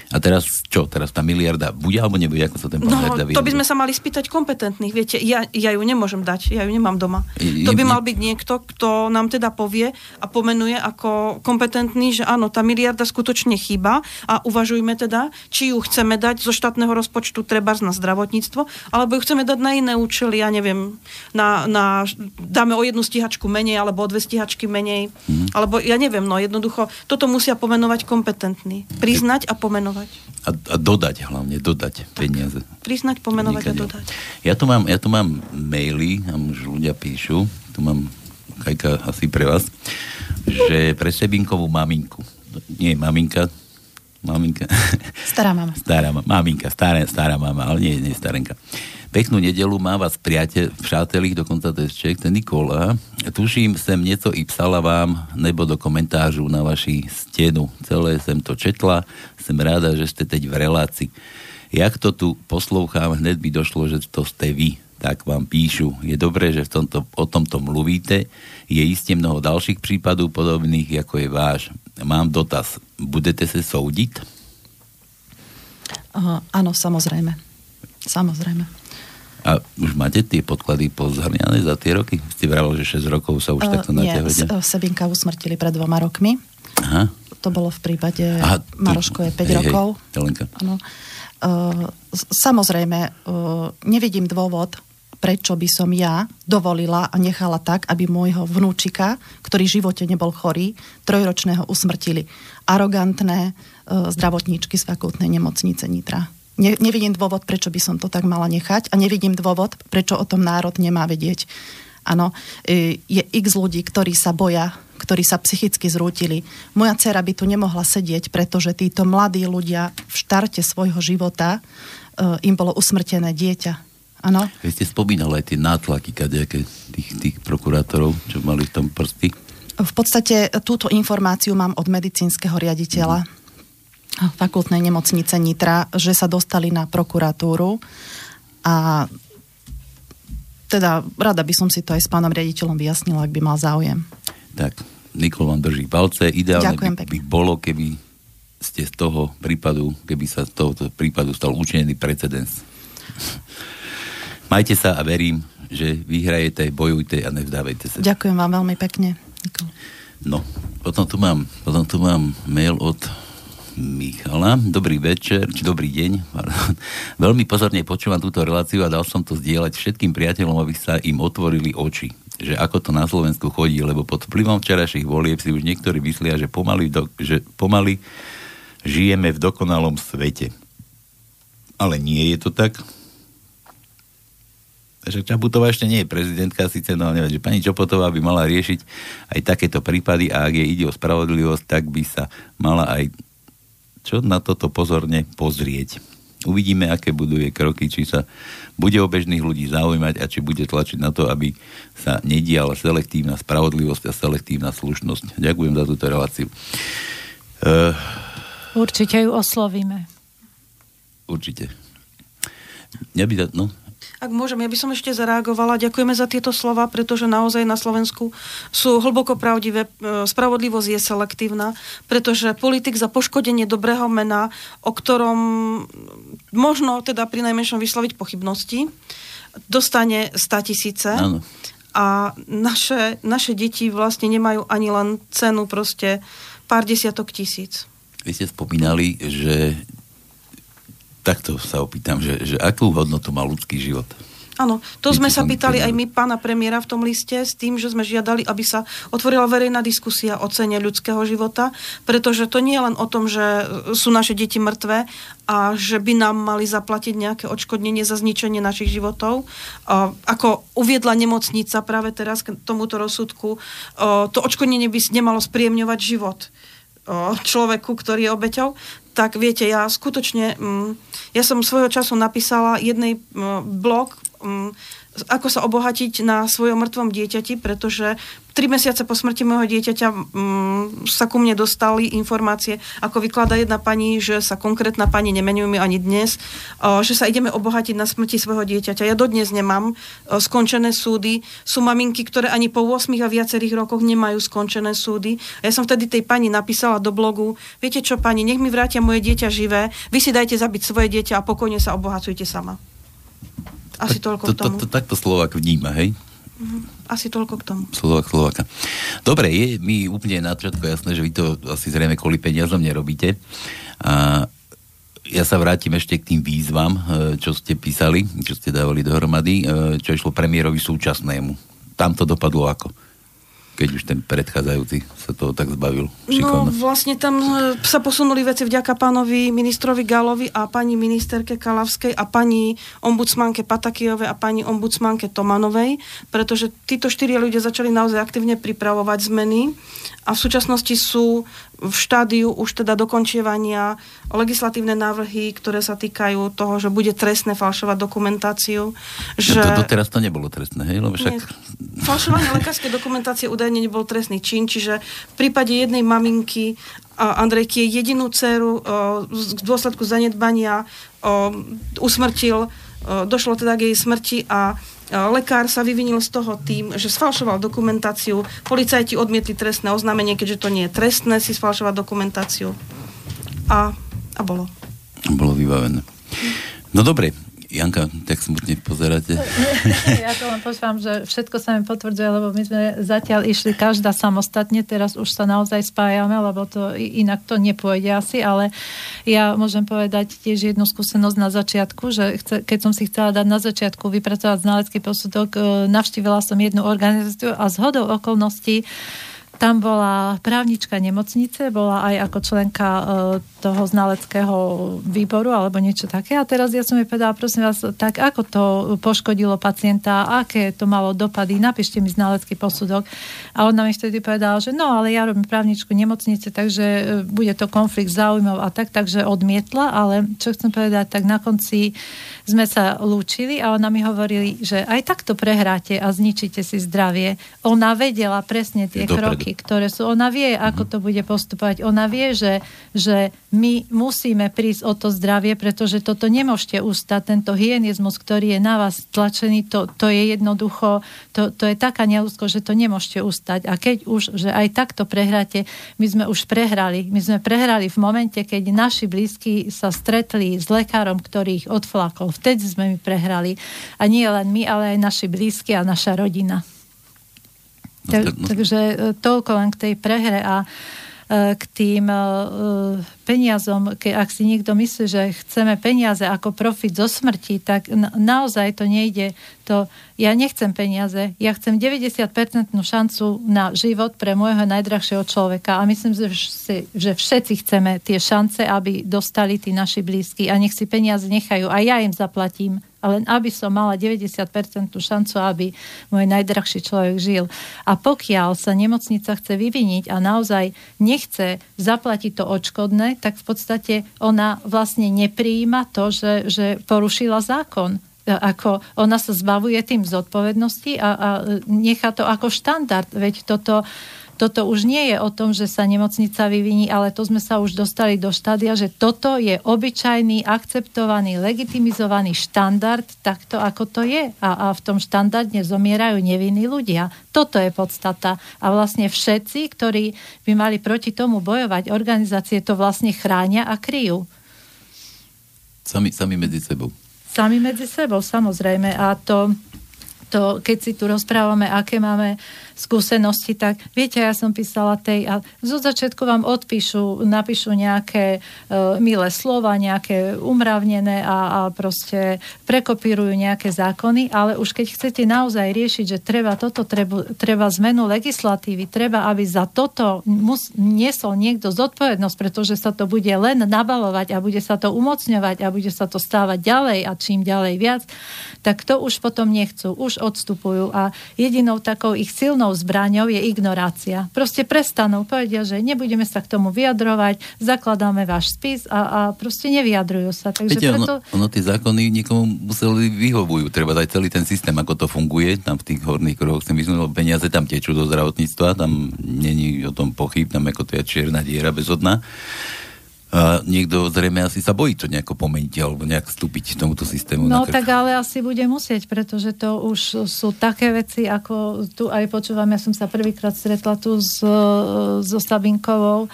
A teraz čo? Teraz tá miliarda bude alebo nebude? Ako sa ten pán no, to by sme sa mali spýtať kompetentných. Viete, ja, ja ju nemôžem dať, ja ju nemám doma. I, to by mal byť niekto, kto nám teda povie a pomenuje ako kompetentný, že áno, tá miliarda skutočne chýba a uvažujme teda, či ju chceme dať zo štátneho rozpočtu treba na zdravotníctvo, alebo ju chceme dať na iné účely, ja neviem, na, na, dáme o jednu stíhačku menej, alebo o dve stíhačky menej, hmm. alebo ja neviem, no jednoducho, toto musia pomenovať kompetentní. Priznať a pomenovať pomenovať. A, a dodať hlavne, dodať tak. peniaze. Priznať, pomenovať a dodať. Ja tu mám, ja tu mám maily, a už ľudia píšu, tu mám kajka asi pre vás, že pre Sebinkovú maminku, nie maminka, maminka. Stará mama. Stará mama, maminka, stará, stará mama, ale nie, nie starenka. Peknú nedelu má vás priateľ, přátelích, dokonca to je Čech, ten Nikola. Tuším, sem něco i psala vám, nebo do komentářů na vaši stenu. Celé jsem to četla, jsem ráda, že ste teď v relácii. Jak to tu poslouchám, hned by došlo, že to ste vy. Tak vám píšu. Je dobré, že v tomto, o tomto mluvíte. Je iste mnoho dalších prípadov podobných, ako je váš. Mám dotaz. Budete se soudiť? Uh, áno, samozrejme. Samozrejme. A už máte tie podklady pozhrňané za tie roky? Ste vravali, že 6 rokov sa už uh, takto na Nie, Sebinka usmrtili pred dvoma rokmi. Aha. To bolo v prípade, Aha, tu, Maroško je 5 hej, rokov. Hej, Uh, samozrejme, uh, nevidím dôvod, prečo by som ja dovolila a nechala tak, aby môjho vnúčika, ktorý v živote nebol chorý, trojročného usmrtili. Arogantné e, zdravotníčky z fakultnej nemocnice Nitra. Ne, nevidím dôvod, prečo by som to tak mala nechať a nevidím dôvod, prečo o tom národ nemá vedieť. Áno, e, je x ľudí, ktorí sa boja, ktorí sa psychicky zrútili. Moja dcera by tu nemohla sedieť, pretože títo mladí ľudia v štarte svojho života e, im bolo usmrtené dieťa. Áno. Vy ste spomínali aj tie nátlaky kadejaké tých, tých prokurátorov, čo mali v tom prsty. V podstate túto informáciu mám od medicínskeho riaditeľa mm. Fakultnej nemocnice Nitra, že sa dostali na prokuratúru a teda rada by som si to aj s pánom riaditeľom vyjasnila, ak by mal záujem. Tak, Nikol vám drží palce. Ideálne by, by bolo, keby ste z toho prípadu, keby sa z tohoto prípadu stal učinený precedens. Majte sa a verím, že vyhrajete, bojujte a nevzdávajte sa. Ďakujem vám veľmi pekne. Nikol. No, potom tu mám, potom tu mám mail od Michala. Dobrý večer, či dobrý deň. Veľmi pozorne počúvam túto reláciu a dal som to zdieľať všetkým priateľom, aby sa im otvorili oči že ako to na Slovensku chodí, lebo pod vplyvom včerajších volieb si už niektorí myslia, že pomaly, do, že pomaly žijeme v dokonalom svete. Ale nie je to tak. Takže Čaputová ešte nie je prezidentka, síce no neviem, že pani Čaputová by mala riešiť aj takéto prípady a ak jej ide o spravodlivosť, tak by sa mala aj čo na toto pozorne pozrieť. Uvidíme, aké budú jej kroky, či sa bude o bežných ľudí zaujímať a či bude tlačiť na to, aby sa nediala selektívna spravodlivosť a selektívna slušnosť. Ďakujem za túto reláciu. Uh, Určite ju oslovíme. Určite. Neby, no, ak môžem, ja by som ešte zareagovala. Ďakujeme za tieto slova, pretože naozaj na Slovensku sú hlboko pravdivé. E, spravodlivosť je selektívna, pretože politik za poškodenie dobrého mena, o ktorom možno teda pri najmenšom vysloviť pochybnosti, dostane 100 tisíce. Áno. A naše, naše deti vlastne nemajú ani len cenu proste pár desiatok tisíc. Vy ste spomínali, že takto sa opýtam, že, že akú hodnotu má ľudský život? Áno, to sme sa pýtali aj my pána premiéra v tom liste s tým, že sme žiadali, aby sa otvorila verejná diskusia o cene ľudského života, pretože to nie je len o tom, že sú naše deti mŕtve a že by nám mali zaplatiť nejaké odškodnenie za zničenie našich životov. Ako uviedla nemocnica práve teraz k tomuto rozsudku, to odškodnenie by nemalo spriemňovať život človeku, ktorý je obeťou, tak viete, ja skutočne, mm, ja som svojho času napísala jednej mm, blog, mm, ako sa obohatiť na svojom mŕtvom dieťati, pretože tri mesiace po smrti môjho dieťaťa mm, sa ku mne dostali informácie, ako vyklada jedna pani, že sa konkrétna pani nemenuje mi ani dnes, o, že sa ideme obohatiť na smrti svojho dieťaťa. Ja dodnes nemám o, skončené súdy. Sú maminky, ktoré ani po 8 a viacerých rokoch nemajú skončené súdy. A ja som vtedy tej pani napísala do blogu, viete čo pani, nech mi vrátia moje dieťa živé, vy si dajte zabiť svoje dieťa a pokojne sa obohacujte sama. Asi toľko to, k tomu. To, to, takto Slovak vníma, hej? Mhm. Asi toľko k tomu. Slovak, Slovaka. Dobre, je mi úplne na začiatku jasné, že vy to asi zrejme kvôli peniazom nerobíte. A ja sa vrátim ešte k tým výzvam, e, čo ste písali, čo ste dávali dohromady, e, čo išlo premiérovi súčasnému. Tam to dopadlo ako? Keď už ten predchádzajúci sa toho tak zbavil? Šikovno. No vlastne tam e, sa posunuli veci vďaka pánovi ministrovi Galovi a pani ministerke Kalavskej a pani ombudsmanke Patakijovej a pani ombudsmanke Tomanovej, pretože títo štyri ľudia začali naozaj aktívne pripravovať zmeny a v súčasnosti sú v štádiu už teda dokončievania legislatívne návrhy, ktoré sa týkajú toho, že bude trestné falšovať dokumentáciu. Že... No to, doteraz to nebolo trestné, hej? Lebo však... Nie. Falšovanie lekárskej dokumentácie údajne nebol trestný čin, čiže v prípade jednej maminky Andrejky jedinú dceru v dôsledku zanedbania usmrtil, došlo teda k jej smrti a lekár sa vyvinil z toho tým, že sfalšoval dokumentáciu. Policajti odmietli trestné oznámenie, keďže to nie je trestné si sfalšovať dokumentáciu. A, a bolo. Bolo vybavené. No dobre, Janka, tak smutne pozeráte. Ja to len počúvam, že všetko sa mi potvrdzuje, lebo my sme zatiaľ išli každá samostatne, teraz už sa naozaj spájame, lebo to inak to nepôjde asi, ale ja môžem povedať tiež jednu skúsenosť na začiatku, že chce, keď som si chcela dať na začiatku vypracovať znalecký posudok, e, navštívila som jednu organizáciu a zhodou okolností tam bola právnička nemocnice, bola aj ako členka e, toho znaleckého výboru alebo niečo také. A teraz ja som jej povedala, prosím vás, tak ako to poškodilo pacienta, aké to malo dopady, napíšte mi znalecký posudok. A ona mi vtedy povedala, že no, ale ja robím právničku nemocnice, takže e, bude to konflikt záujmov a tak, takže odmietla, ale čo chcem povedať, tak na konci sme sa lúčili a ona mi hovorili, že aj takto prehráte a zničíte si zdravie. Ona vedela presne tie Dopredu. kroky, ktoré sú. Ona vie, ako mhm. to bude postupovať. Ona vie, že, že my musíme prísť o to zdravie, pretože toto nemôžete ustať. Tento hygienizmus, ktorý je na vás tlačený, to, to je jednoducho, to, to je taká neúzko, že to nemôžete ustať. A keď už, že aj takto prehráte, my sme už prehrali. My sme prehrali v momente, keď naši blízki sa stretli s lekárom, ktorý ich odflakol vtedy sme my prehrali. A nie len my, ale aj naši blízki a naša rodina. No, tak, no. Takže e, toľko len k tej prehre a e, k tým e, peniazom, ke, ak si niekto myslí, že chceme peniaze ako profit zo smrti, tak na, naozaj to nejde. To, ja nechcem peniaze, ja chcem 90% šancu na život pre môjho najdrahšieho človeka a myslím, že, že všetci chceme tie šance, aby dostali tí naši blízky a nech si peniaze nechajú a ja im zaplatím len aby som mala 90% šancu, aby môj najdrahší človek žil. A pokiaľ sa nemocnica chce vyviniť a naozaj nechce zaplatiť to odškodné, tak v podstate ona vlastne nepríjima to, že, že porušila zákon ako ona sa zbavuje tým zodpovednosti a, a nechá to ako štandard. Veď toto toto už nie je o tom, že sa nemocnica vyviní, ale to sme sa už dostali do štádia, že toto je obyčajný, akceptovaný, legitimizovaný štandard, takto ako to je. A, a v tom štandardne zomierajú nevinní ľudia. Toto je podstata. A vlastne všetci, ktorí by mali proti tomu bojovať, organizácie to vlastne chránia a kryjú. Sami, sami medzi sebou. Sami medzi sebou, samozrejme. A to, to, keď si tu rozprávame, aké máme skúsenosti, tak viete, ja som písala tej a zo začiatku vám odpíšu, napíšu nejaké uh, milé slova, nejaké umravnené a, a proste prekopírujú nejaké zákony, ale už keď chcete naozaj riešiť, že treba toto, treba, treba zmenu legislatívy, treba, aby za toto mus, niesol niekto zodpovednosť, pretože sa to bude len nabalovať a bude sa to umocňovať a bude sa to stávať ďalej a čím ďalej viac, tak to už potom nechcú, už odstupujú a jedinou takou ich silnou silnou zbraňou je ignorácia. Proste prestanú, povedia, že nebudeme sa k tomu vyjadrovať, zakladáme váš spis a, a proste nevyjadrujú sa. Takže Viete, preto... ono, ono tie zákony niekomu museli vyhovujú. Treba dať celý ten systém, ako to funguje, tam v tých horných kruhoch myslím, lebo peniaze tam tečú do zdravotníctva, tam není o tom pochyb, tam ako to je čierna diera bezodná. A niekto zrejme asi sa bojí to nejako pomeniť alebo nejak vstúpiť tomuto systému. No tak ale asi bude musieť, pretože to už sú také veci, ako tu aj počúvam, ja som sa prvýkrát stretla tu s, so Sabinkovou,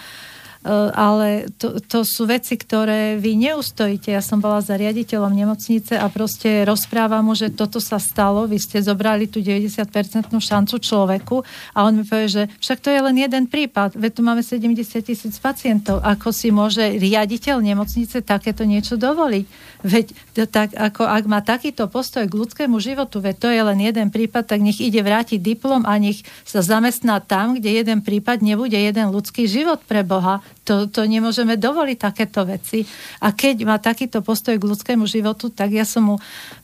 ale to, to sú veci, ktoré vy neustojíte. Ja som bola za riaditeľom nemocnice a proste rozprávam mu, že toto sa stalo, vy ste zobrali tú 90% šancu človeku a on mi povie, že však to je len jeden prípad, veď tu máme 70 tisíc pacientov. Ako si môže riaditeľ nemocnice takéto niečo dovoliť? Veď tak, ako ak má takýto postoj k ľudskému životu, veď to je len jeden prípad, tak nech ide vrátiť diplom a nech sa zamestná tam, kde jeden prípad nebude jeden ľudský život pre Boha. To, to nemôžeme dovoliť takéto veci. A keď má takýto postoj k ľudskému životu, tak ja som mu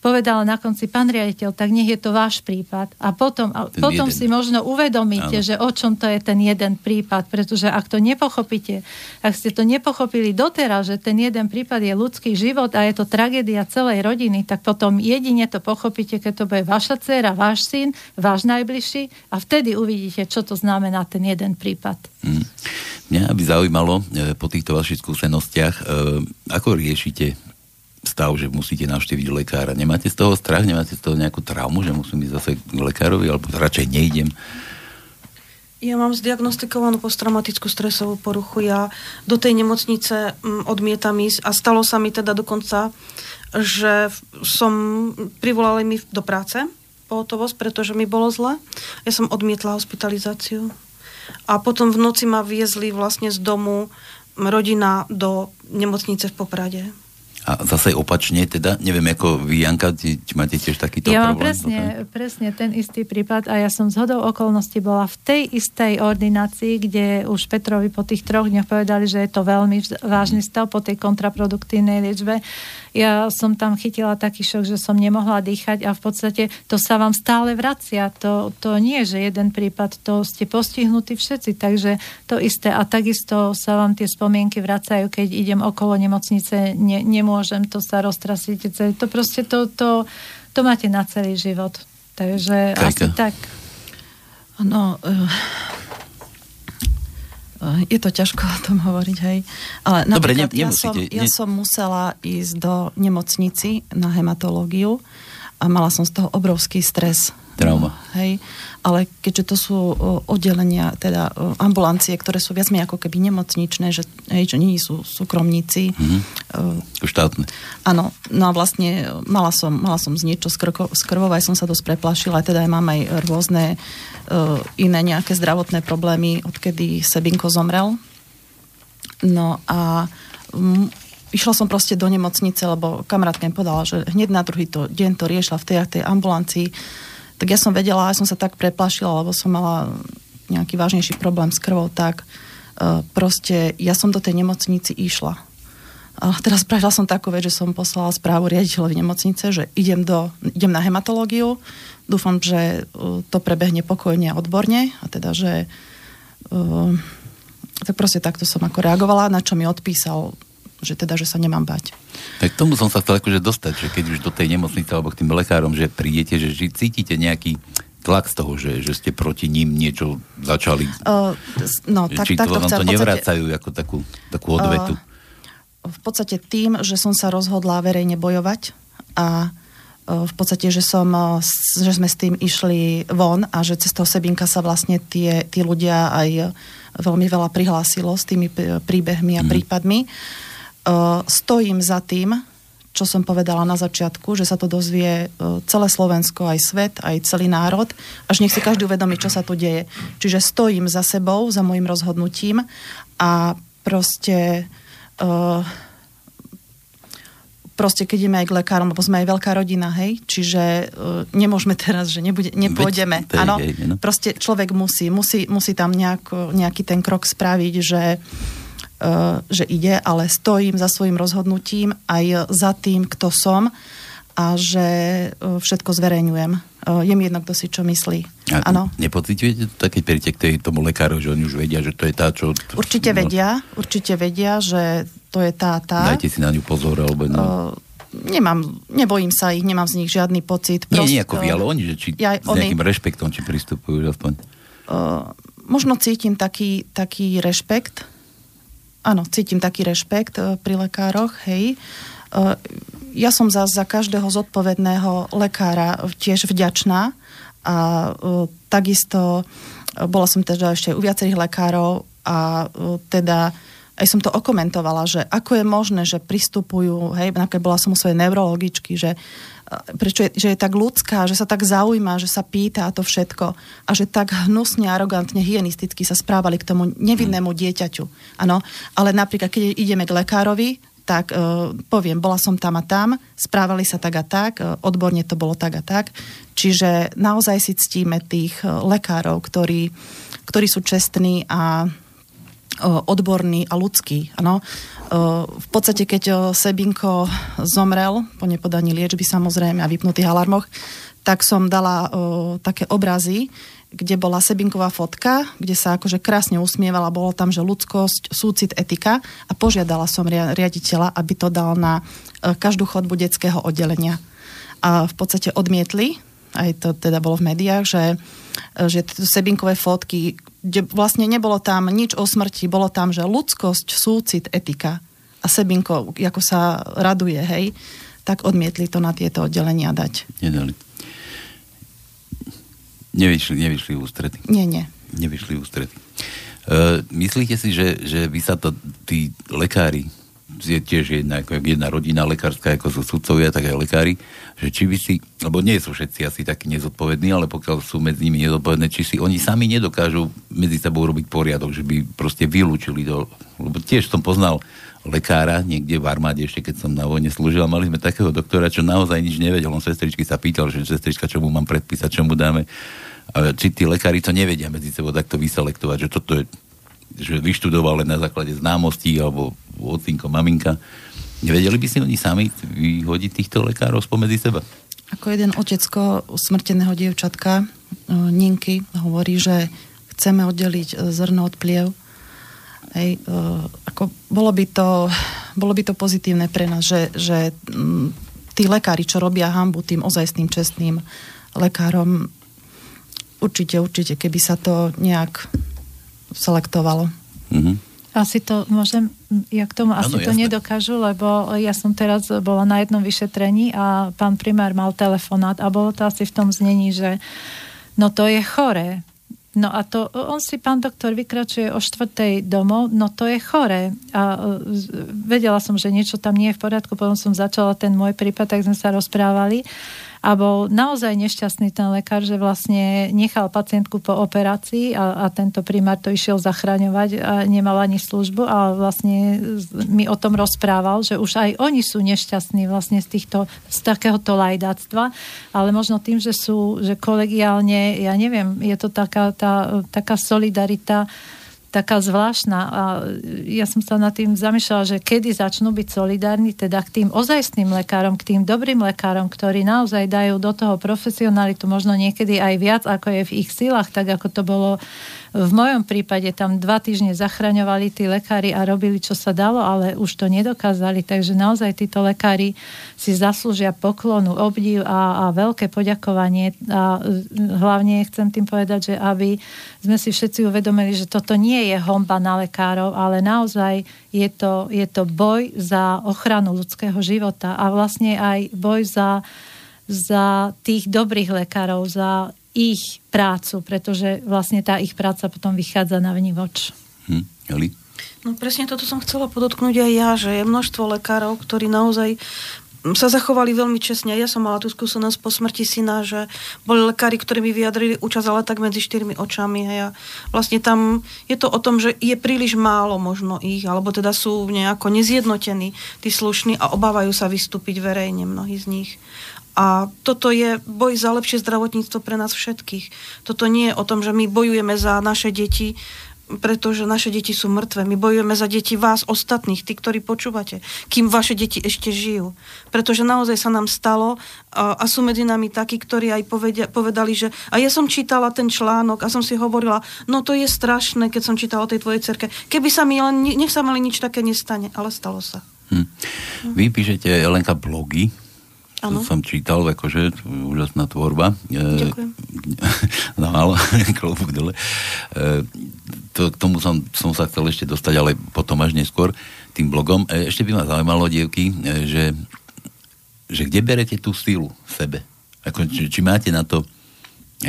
povedala na konci, pán riaditeľ, tak nech je to váš prípad. A potom, a potom si možno uvedomíte, Áno. že o čom to je ten jeden prípad, pretože ak to nepochopíte, ak ste to nepochopili doteraz, že ten jeden prípad je ľudský život a je to tragédia celej rodiny, tak potom jedine to pochopíte, keď to bude vaša dcera, váš syn, váš najbližší a vtedy uvidíte, čo to znamená ten jeden prípad. Hmm. Mňa by zaujímalo e, po týchto vašich skúsenostiach, e, ako riešite stav, že musíte navštíviť lekára. Nemáte z toho strach, nemáte z toho nejakú traumu, že musím ísť zase k lekárovi, alebo radšej nejdem? Ja mám zdiagnostikovanú posttraumatickú stresovú poruchu. Ja do tej nemocnice odmietam ísť a stalo sa mi teda dokonca že som privolali mi do práce pohotovosť, pretože mi bolo zle. Ja som odmietla hospitalizáciu. A potom v noci ma viezli vlastne z domu rodina do nemocnice v Poprade. A zase opačne, teda, neviem, ako vy, Janka, či, či máte tiež takýto ja problém? Ja mám presne, presne ten istý prípad a ja som z hodou okolností bola v tej istej ordinácii, kde už Petrovi po tých troch dňoch povedali, že je to veľmi vážny stav po tej kontraproduktívnej liečbe ja som tam chytila taký šok, že som nemohla dýchať a v podstate to sa vám stále vracia. To, to nie je, že jeden prípad, to ste postihnutí všetci, takže to isté. A takisto sa vám tie spomienky vracajú, keď idem okolo nemocnice, ne, nemôžem to sa roztrasiť. To proste to, to, to máte na celý život. Takže Kajka. asi tak. No, uh je to ťažko o tom hovoriť, hej. Ale Dobre, ne, ja, som, ja som musela ísť do nemocnici na hematológiu a mala som z toho obrovský stres. Trauma. Hej. Ale keďže to sú oddelenia, teda ambulancie, ktoré sú viac menej ako keby nemocničné, že, hej, že nie sú súkromníci. Mm-hmm. štátne. Áno, no a vlastne mala som, mala som z niečo krko, s krvou, aj som sa dosť preplašila, teda aj mám aj rôzne uh, iné nejaké zdravotné problémy, odkedy Sebinko zomrel. No a m, išla som proste do nemocnice, lebo kamarátka mi povedala, že hneď na druhý to, deň to riešila v tej tej ambulancii tak ja som vedela, ja som sa tak preplašila, lebo som mala nejaký vážnejší problém s krvou, tak uh, proste ja som do tej nemocnici išla. A teraz spravila som takú vec, že som poslala správu riaditeľovi nemocnice, že idem, do, idem na hematológiu, dúfam, že uh, to prebehne pokojne a odborne, a teda, že uh, tak proste takto som ako reagovala, na čo mi odpísal že teda, že sa nemám bať. Tak tomu som sa chcel akože dostať, že keď už do tej nemocnice alebo k tým lekárom, že prídete, že cítite nejaký tlak z toho, že, že ste proti ním niečo začali. Uh, no, tak, Či tak to vám to nevracajú ako takú, takú odvetu? Uh, v podstate tým, že som sa rozhodla verejne bojovať a uh, v podstate, že, som, že sme s tým išli von a že cez toho Sebinka sa vlastne tie, tí ľudia aj veľmi veľa prihlásilo s tými príbehmi a mm. prípadmi. Uh, stojím za tým, čo som povedala na začiatku, že sa to dozvie uh, celé Slovensko, aj svet, aj celý národ, až nech si každý uvedomí, čo sa tu deje. Čiže stojím za sebou, za môjim rozhodnutím a proste uh, proste keď ideme aj k lekárom, lebo sme aj veľká rodina, hej, čiže uh, nemôžeme teraz, že nebude, nepôjdeme. Áno, proste človek musí, musí, musí tam nejak, nejaký ten krok spraviť, že Eh, že ide, ale stojím za svojim rozhodnutím aj za tým, kto som a že eh, všetko zverejňujem. Eh, je mi jedno, kto si čo myslí. Áno. Nepocitujete to, keď príjete k tej, tomu lekáru, že oni už vedia, že to je tá, čo... Určite no... vedia, určite vedia, že to je tá, tá. Dajte si na ňu pozor, alebo... No... Uh, nemám, nebojím sa ich, nemám z nich žiadny pocit. Prost, nie, nie ako vy, ale oni, že či ja, s nejakým oni, rešpektom, či pristupujú aspoň. Uh, možno cítim taký, taký rešpekt, áno, cítim taký rešpekt e, pri lekároch, hej. E, ja som za, za každého zodpovedného lekára tiež vďačná a e, takisto bola som teda ešte u viacerých lekárov a teda aj som to okomentovala, že ako je možné, že pristupujú, hej, napríklad bola som u svojej neurologičky, že prečo je, že je tak ľudská, že sa tak zaujíma, že sa pýta a to všetko a že tak hnusne, arogantne, hygienisticky sa správali k tomu nevinnému dieťaťu. Ano, ale napríklad, keď ideme k lekárovi, tak uh, poviem, bola som tam a tam, správali sa tak a tak, uh, odborne to bolo tak a tak. Čiže naozaj si ctíme tých uh, lekárov, ktorí, ktorí sú čestní a odborný a ľudský. Ano. V podstate, keď Sebinko zomrel po nepodaní liečby samozrejme a vypnutých alarmoch, tak som dala také obrazy, kde bola Sebinková fotka, kde sa akože krásne usmievala, bolo tam, že ľudskosť, súcit, etika a požiadala som riaditeľa, aby to dal na každú chodbu detského oddelenia. A v podstate odmietli, aj to teda bolo v médiách, že, že Sebinkové fotky kde vlastne nebolo tam nič o smrti, bolo tam, že ľudskosť, súcit, etika. A Sebinko, ako sa raduje, hej, tak odmietli to na tieto oddelenia dať. Nedali. Nevyšli, nevyšli ústrety. Nie, nie. Nevyšli ústrety. Uh, myslíte si, že, že by sa to tí lekári je tiež jedna, ako jedna rodina lekárska, ako sú sudcovia, tak aj lekári, že či by si, lebo nie sú všetci asi takí nezodpovední, ale pokiaľ sú medzi nimi nezodpovedné, či si oni sami nedokážu medzi sebou robiť poriadok, že by proste vylúčili to, lebo tiež som poznal lekára niekde v armáde, ešte keď som na vojne slúžil, mali sme takého doktora, čo naozaj nič nevedel, on sestričky sa pýtal, že sestrička, čo mu mám predpísať, čo mu dáme. A či tí lekári to nevedia medzi sebou takto vyselektovať, že toto je že vyštudoval len na základe známostí alebo ocinko, maminka. Nevedeli by si oni sami vyhodiť týchto lekárov spomedzi seba? Ako jeden otecko smrteného dievčatka, Ninky, hovorí, že chceme oddeliť e, zrno od pliev. Hej, e, ako bolo, by to, bolo by to pozitívne pre nás, že, že tí lekári, čo robia hambu tým ozajstným, čestným lekárom, určite, určite, keby sa to nejak selektovalo. Mm-hmm. Asi to môžem, ja k tomu asi ano, to nedokážu, lebo ja som teraz bola na jednom vyšetrení a pán primár mal telefonát a bolo to asi v tom znení, že no to je choré. No a to, on si, pán doktor, vykračuje o štvrtej domov, no to je chore. A vedela som, že niečo tam nie je v poriadku, potom som začala ten môj prípad, tak sme sa rozprávali a bol naozaj nešťastný ten lekár, že vlastne nechal pacientku po operácii a, a tento primár to išiel zachraňovať a nemal ani službu a vlastne mi o tom rozprával, že už aj oni sú nešťastní vlastne z, týchto, z takéhoto lajdáctva, ale možno tým, že sú, že kolegiálne, ja neviem, je to taká, tá, taká solidarita, taká zvláštna a ja som sa nad tým zamýšľala, že kedy začnú byť solidárni teda k tým ozajstným lekárom, k tým dobrým lekárom, ktorí naozaj dajú do toho profesionalitu možno niekedy aj viac, ako je v ich silách, tak ako to bolo v mojom prípade tam dva týždne zachraňovali tí lekári a robili, čo sa dalo, ale už to nedokázali. Takže naozaj títo lekári si zaslúžia poklonu, obdiv a, a veľké poďakovanie. A hlavne chcem tým povedať, že aby sme si všetci uvedomili, že toto nie je homba na lekárov, ale naozaj je to, je to boj za ochranu ľudského života a vlastne aj boj za za tých dobrých lekárov, za ich prácu, pretože vlastne tá ich práca potom vychádza na vnívoč. Hm, Eli? No presne toto som chcela podotknúť aj ja, že je množstvo lekárov, ktorí naozaj sa zachovali veľmi čestne. Ja som mala tú skúsenosť po smrti syna, že boli lekári, ktorí mi vyjadrili účasť, ale tak medzi štyrmi očami. Hej. A vlastne tam je to o tom, že je príliš málo možno ich, alebo teda sú nejako nezjednotení tí slušní a obávajú sa vystúpiť verejne mnohí z nich. A toto je boj za lepšie zdravotníctvo pre nás všetkých. Toto nie je o tom, že my bojujeme za naše deti, pretože naše deti sú mŕtve. My bojujeme za deti vás, ostatných, tí, ktorí počúvate, kým vaše deti ešte žijú. Pretože naozaj sa nám stalo a, a sú medzi nami takí, ktorí aj povedali, že a ja som čítala ten článok a som si hovorila, no to je strašné, keď som čítala o tej tvojej cerke. Keby sa mi len, nech sa mi nič také nestane, ale stalo sa. Hm. Vy píšete, Elenka, blogy Ano. som čítal, akože úžasná tvorba. E, Ďakujem. no ale, klobúk dole. E, to, k tomu som, som sa chcel ešte dostať, ale potom až neskôr tým blogom. E, ešte by ma zaujímalo, dievky, že, že kde berete tú silu v sebe? Ako, či, či máte na to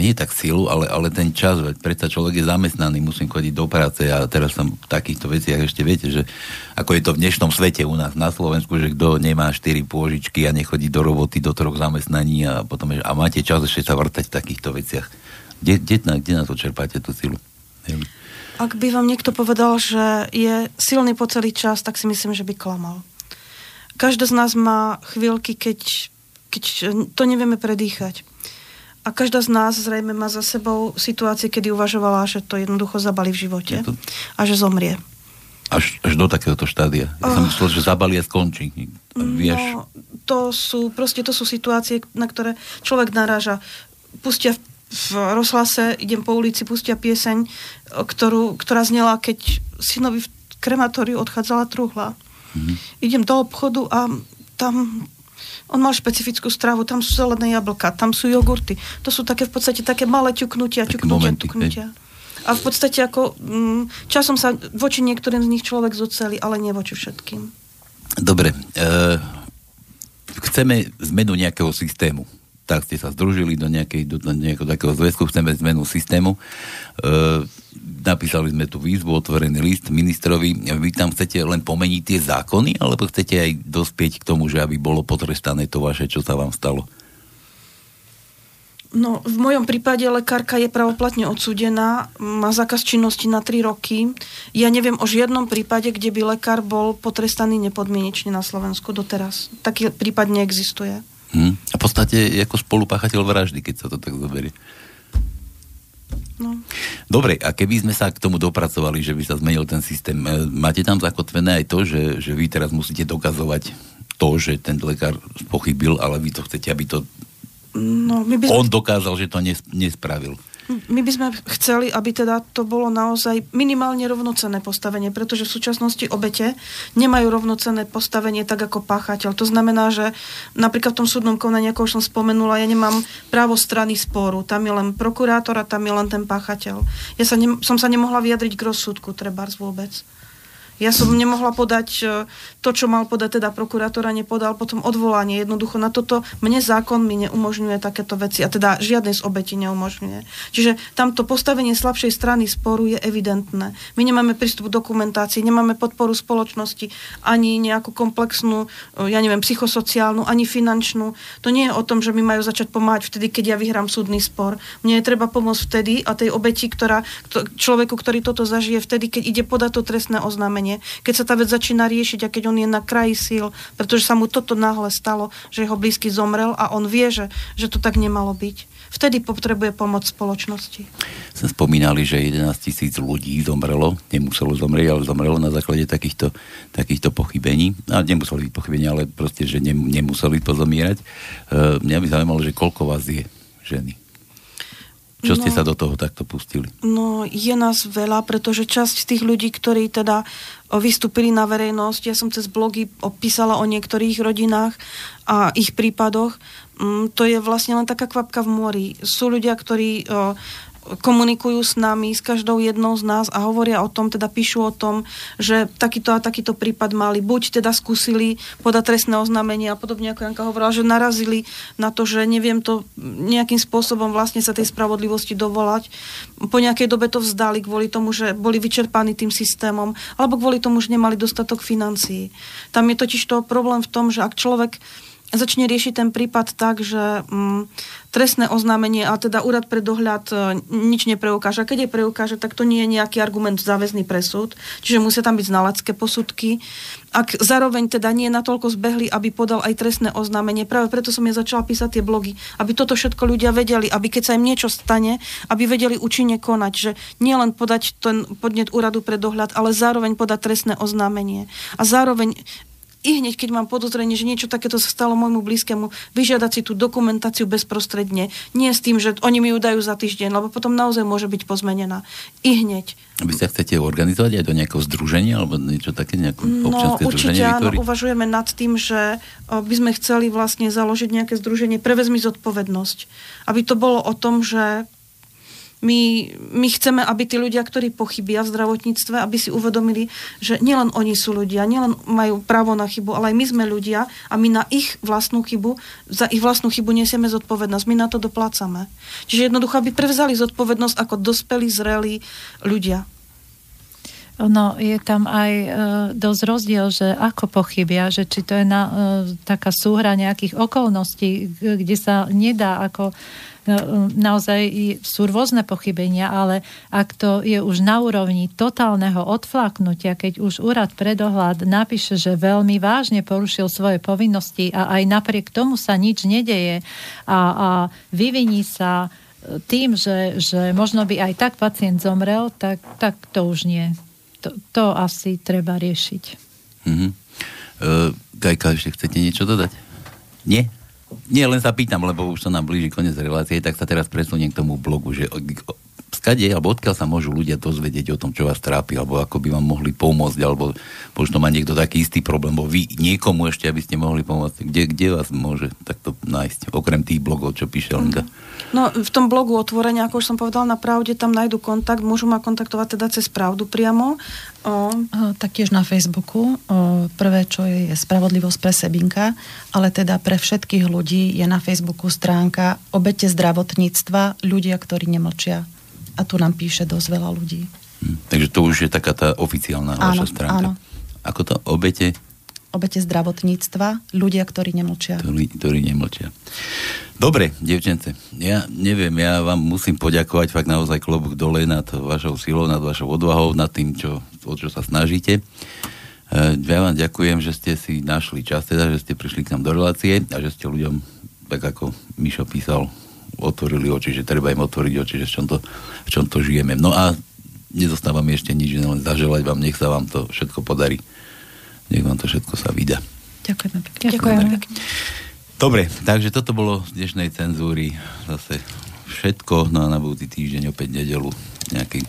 nie tak silu, ale, ale ten čas, veď predsa človek je zamestnaný, musím chodiť do práce a teraz som v takýchto veciach ešte viete, že ako je to v dnešnom svete u nás na Slovensku, že kto nemá 4 pôžičky a nechodí do roboty do troch zamestnaní a potom a máte čas ešte sa vrtať v takýchto veciach. Kde, kde, na, kde na to čerpáte tú silu? Ak by vám niekto povedal, že je silný po celý čas, tak si myslím, že by klamal. Každý z nás má chvíľky, keď, keď to nevieme predýchať a každá z nás zrejme má za sebou situácie, kedy uvažovala, že to jednoducho zabali v živote to... a že zomrie. Až, až do takéhoto štádia. Ja oh. som myslel, že zabali a skončí. Vieš? No, to sú, proste to sú situácie, na ktoré človek naráža. Pustia v, v rozhlase, idem po ulici, pustia pieseň, ktorú, ktorá znela, keď synovi v krematóriu odchádzala truhla. Mm-hmm. Idem do obchodu a tam on mal špecifickú stravu, tam sú zelené jablka, tam sú jogurty. To sú také v podstate také malé ťuknutia, také ťuknutia, momenty, ťuknutia. A v podstate ako mm, časom sa voči niektorým z nich človek zoceli, ale nie voči všetkým. Dobre. E, chceme zmenu nejakého systému tak ste sa združili do, nejakej, do, do nejakého takého zväzku, chceme zmenu systému. E, napísali sme tu výzvu, otvorený list ministrovi. Vy tam chcete len pomeniť tie zákony, alebo chcete aj dospieť k tomu, že aby bolo potrestané to vaše, čo sa vám stalo? No, v mojom prípade lekárka je pravoplatne odsúdená, má zákaz činnosti na 3 roky. Ja neviem o žiadnom prípade, kde by lekár bol potrestaný nepodmienečne na Slovensku doteraz. Taký prípad neexistuje. Hm. A v podstate ako spolupáchateľ vraždy, keď sa to tak zoberie. No. Dobre, a keby sme sa k tomu dopracovali, že by sa zmenil ten systém, e, máte tam zakotvené aj to, že, že vy teraz musíte dokazovať to, že ten lekár pochybil, ale vy to chcete, aby to No, my by. On dokázal, že to nespravil. My by sme chceli, aby teda to bolo naozaj minimálne rovnocenné postavenie, pretože v súčasnosti obete nemajú rovnocenné postavenie tak ako páchateľ. To znamená, že napríklad v tom súdnom konaní, ako už som spomenula, ja nemám právo strany sporu. Tam je len prokurátor a tam je len ten páchateľ. Ja sa ne, som sa nemohla vyjadriť k rozsudku, trebárs vôbec. Ja som nemohla podať e, to, čo mal podať teda prokurátor a nepodal potom odvolanie. Jednoducho na toto mne zákon mi neumožňuje takéto veci a teda žiadnej z obeti neumožňuje. Čiže tamto postavenie slabšej strany sporu je evidentné. My nemáme prístup k dokumentácii, nemáme podporu spoločnosti, ani nejakú komplexnú, e, ja neviem, psychosociálnu, ani finančnú. To nie je o tom, že mi majú začať pomáhať vtedy, keď ja vyhrám súdny spor. Mne je treba pomôcť vtedy a tej obeti, ktorá, človeku, ktorý toto zažije vtedy, keď ide podať to trestné oznámenie rodine, keď sa tá vec začína riešiť a keď on je na kraji síl, pretože sa mu toto náhle stalo, že jeho blízky zomrel a on vie, že, že to tak nemalo byť. Vtedy potrebuje pomoc spoločnosti. Sme spomínali, že 11 tisíc ľudí zomrelo, nemuselo zomrieť, ale zomrelo na základe takýchto, takýchto pochybení. A nemuseli byť pochybenia, ale proste, že nemuseli pozomierať. E, mňa by zaujímalo, že koľko vás je ženy? Čo ste no, sa do toho takto pustili? No, je nás veľa, pretože časť tých ľudí, ktorí teda vystúpili na verejnosť, ja som cez blogy opísala o niektorých rodinách a ich prípadoch, mm, to je vlastne len taká kvapka v mori. Sú ľudia, ktorí komunikujú s nami, s každou jednou z nás a hovoria o tom, teda píšu o tom, že takýto a takýto prípad mali. Buď teda skúsili podať trestné oznámenie a podobne, ako Janka hovorila, že narazili na to, že neviem to nejakým spôsobom vlastne sa tej spravodlivosti dovolať. Po nejakej dobe to vzdali kvôli tomu, že boli vyčerpaní tým systémom, alebo kvôli tomu, že nemali dostatok financií. Tam je totiž to problém v tom, že ak človek začne riešiť ten prípad tak, že mm, trestné oznámenie a teda úrad pre dohľad e, nič nepreukáže. A keď je preukáže, tak to nie je nejaký argument záväzný presud, čiže musia tam byť znalecké posudky. Ak zároveň teda nie je natoľko zbehli, aby podal aj trestné oznámenie, práve preto som ja začala písať tie blogy, aby toto všetko ľudia vedeli, aby keď sa im niečo stane, aby vedeli účinne konať, že nie len podať ten podnet úradu pre dohľad, ale zároveň podať trestné oznámenie. A zároveň i hneď, keď mám podozrenie, že niečo takéto sa stalo môjmu blízkemu, vyžiadať si tú dokumentáciu bezprostredne. Nie s tým, že oni mi ju dajú za týždeň, lebo potom naozaj môže byť pozmenená. I hneď. Vy sa chcete organizovať aj do nejakého združenia alebo niečo také, nejaké no, občanské určite združenie? áno, uvažujeme nad tým, že by sme chceli vlastne založiť nejaké združenie Prevezmi zodpovednosť. Aby to bolo o tom, že my, my chceme, aby tí ľudia, ktorí pochybia v zdravotníctve, aby si uvedomili, že nielen oni sú ľudia, nielen majú právo na chybu, ale aj my sme ľudia a my na ich vlastnú chybu, za ich vlastnú chybu nesieme zodpovednosť. My na to doplácame. Čiže jednoducho, aby prevzali zodpovednosť ako dospelí, zrelí ľudia. No, je tam aj e, dosť rozdiel, že ako pochybia, že či to je na, e, taká súhra nejakých okolností, kde sa nedá ako naozaj sú rôzne pochybenia, ale ak to je už na úrovni totálneho odflaknutia, keď už úrad predohľad napíše, že veľmi vážne porušil svoje povinnosti a aj napriek tomu sa nič nedeje a, a vyviní sa e, tým, že, že možno by aj tak pacient zomrel, tak, tak to už nie. To, to asi treba riešiť. Mm-hmm. Uh, Gajka, ešte chcete niečo dodať? Nie? Nie, len sa pýtam, lebo už sa nám blíži koniec relácie, tak sa teraz presuniem k tomu blogu, že skade, alebo odkiaľ sa môžu ľudia dozvedieť o tom, čo vás trápi, alebo ako by vám mohli pomôcť, alebo možno má niekto taký istý problém, bo vy niekomu ešte, aby ste mohli pomôcť. Kde, kde vás môže takto nájsť, okrem tých blogov, čo píše Lenka? No, v tom blogu otvorenia, ako už som povedala, na pravde tam nájdu kontakt, môžu ma kontaktovať teda cez pravdu priamo. O... Taktiež na Facebooku. O, prvé, čo je, je Spravodlivosť pre Sebinka, ale teda pre všetkých ľudí je na Facebooku stránka Obete zdravotníctva, ľudia, ktorí nemlčia. A tu nám píše dosť veľa ľudí. Hm, takže to už je taká tá oficiálna áno, vaša stránka. Áno. Ako to? Obete? Obete zdravotníctva, ľudia, ktorí nemlčia. Ktorí, ktorí nemlčia. Dobre, devčence, ja neviem, ja vám musím poďakovať fakt naozaj klobúk dole nad vašou silou, nad vašou odvahou, nad tým, čo, o čo sa snažíte. E, ja vám ďakujem, že ste si našli čas, teda, že ste prišli k nám do relácie a že ste ľuďom, tak ako Mišo písal, otvorili oči, že treba im otvoriť oči, že v čom to, v čom to žijeme. No a nezostáva mi ešte nič, len zaželať vám, nech sa vám to všetko podarí. Nech vám to všetko sa vydá. Ďakujeme pekne. Ďakujeme pekne. Dobre, takže toto bolo z dnešnej cenzúry zase všetko, no a na budúci týždeň opäť nedelu nejakej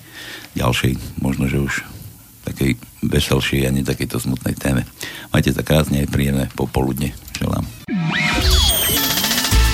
ďalšej, možno, že už takej veselšej a nie takejto smutnej téme. Majte sa krásne, príjemné popoludne. Želám.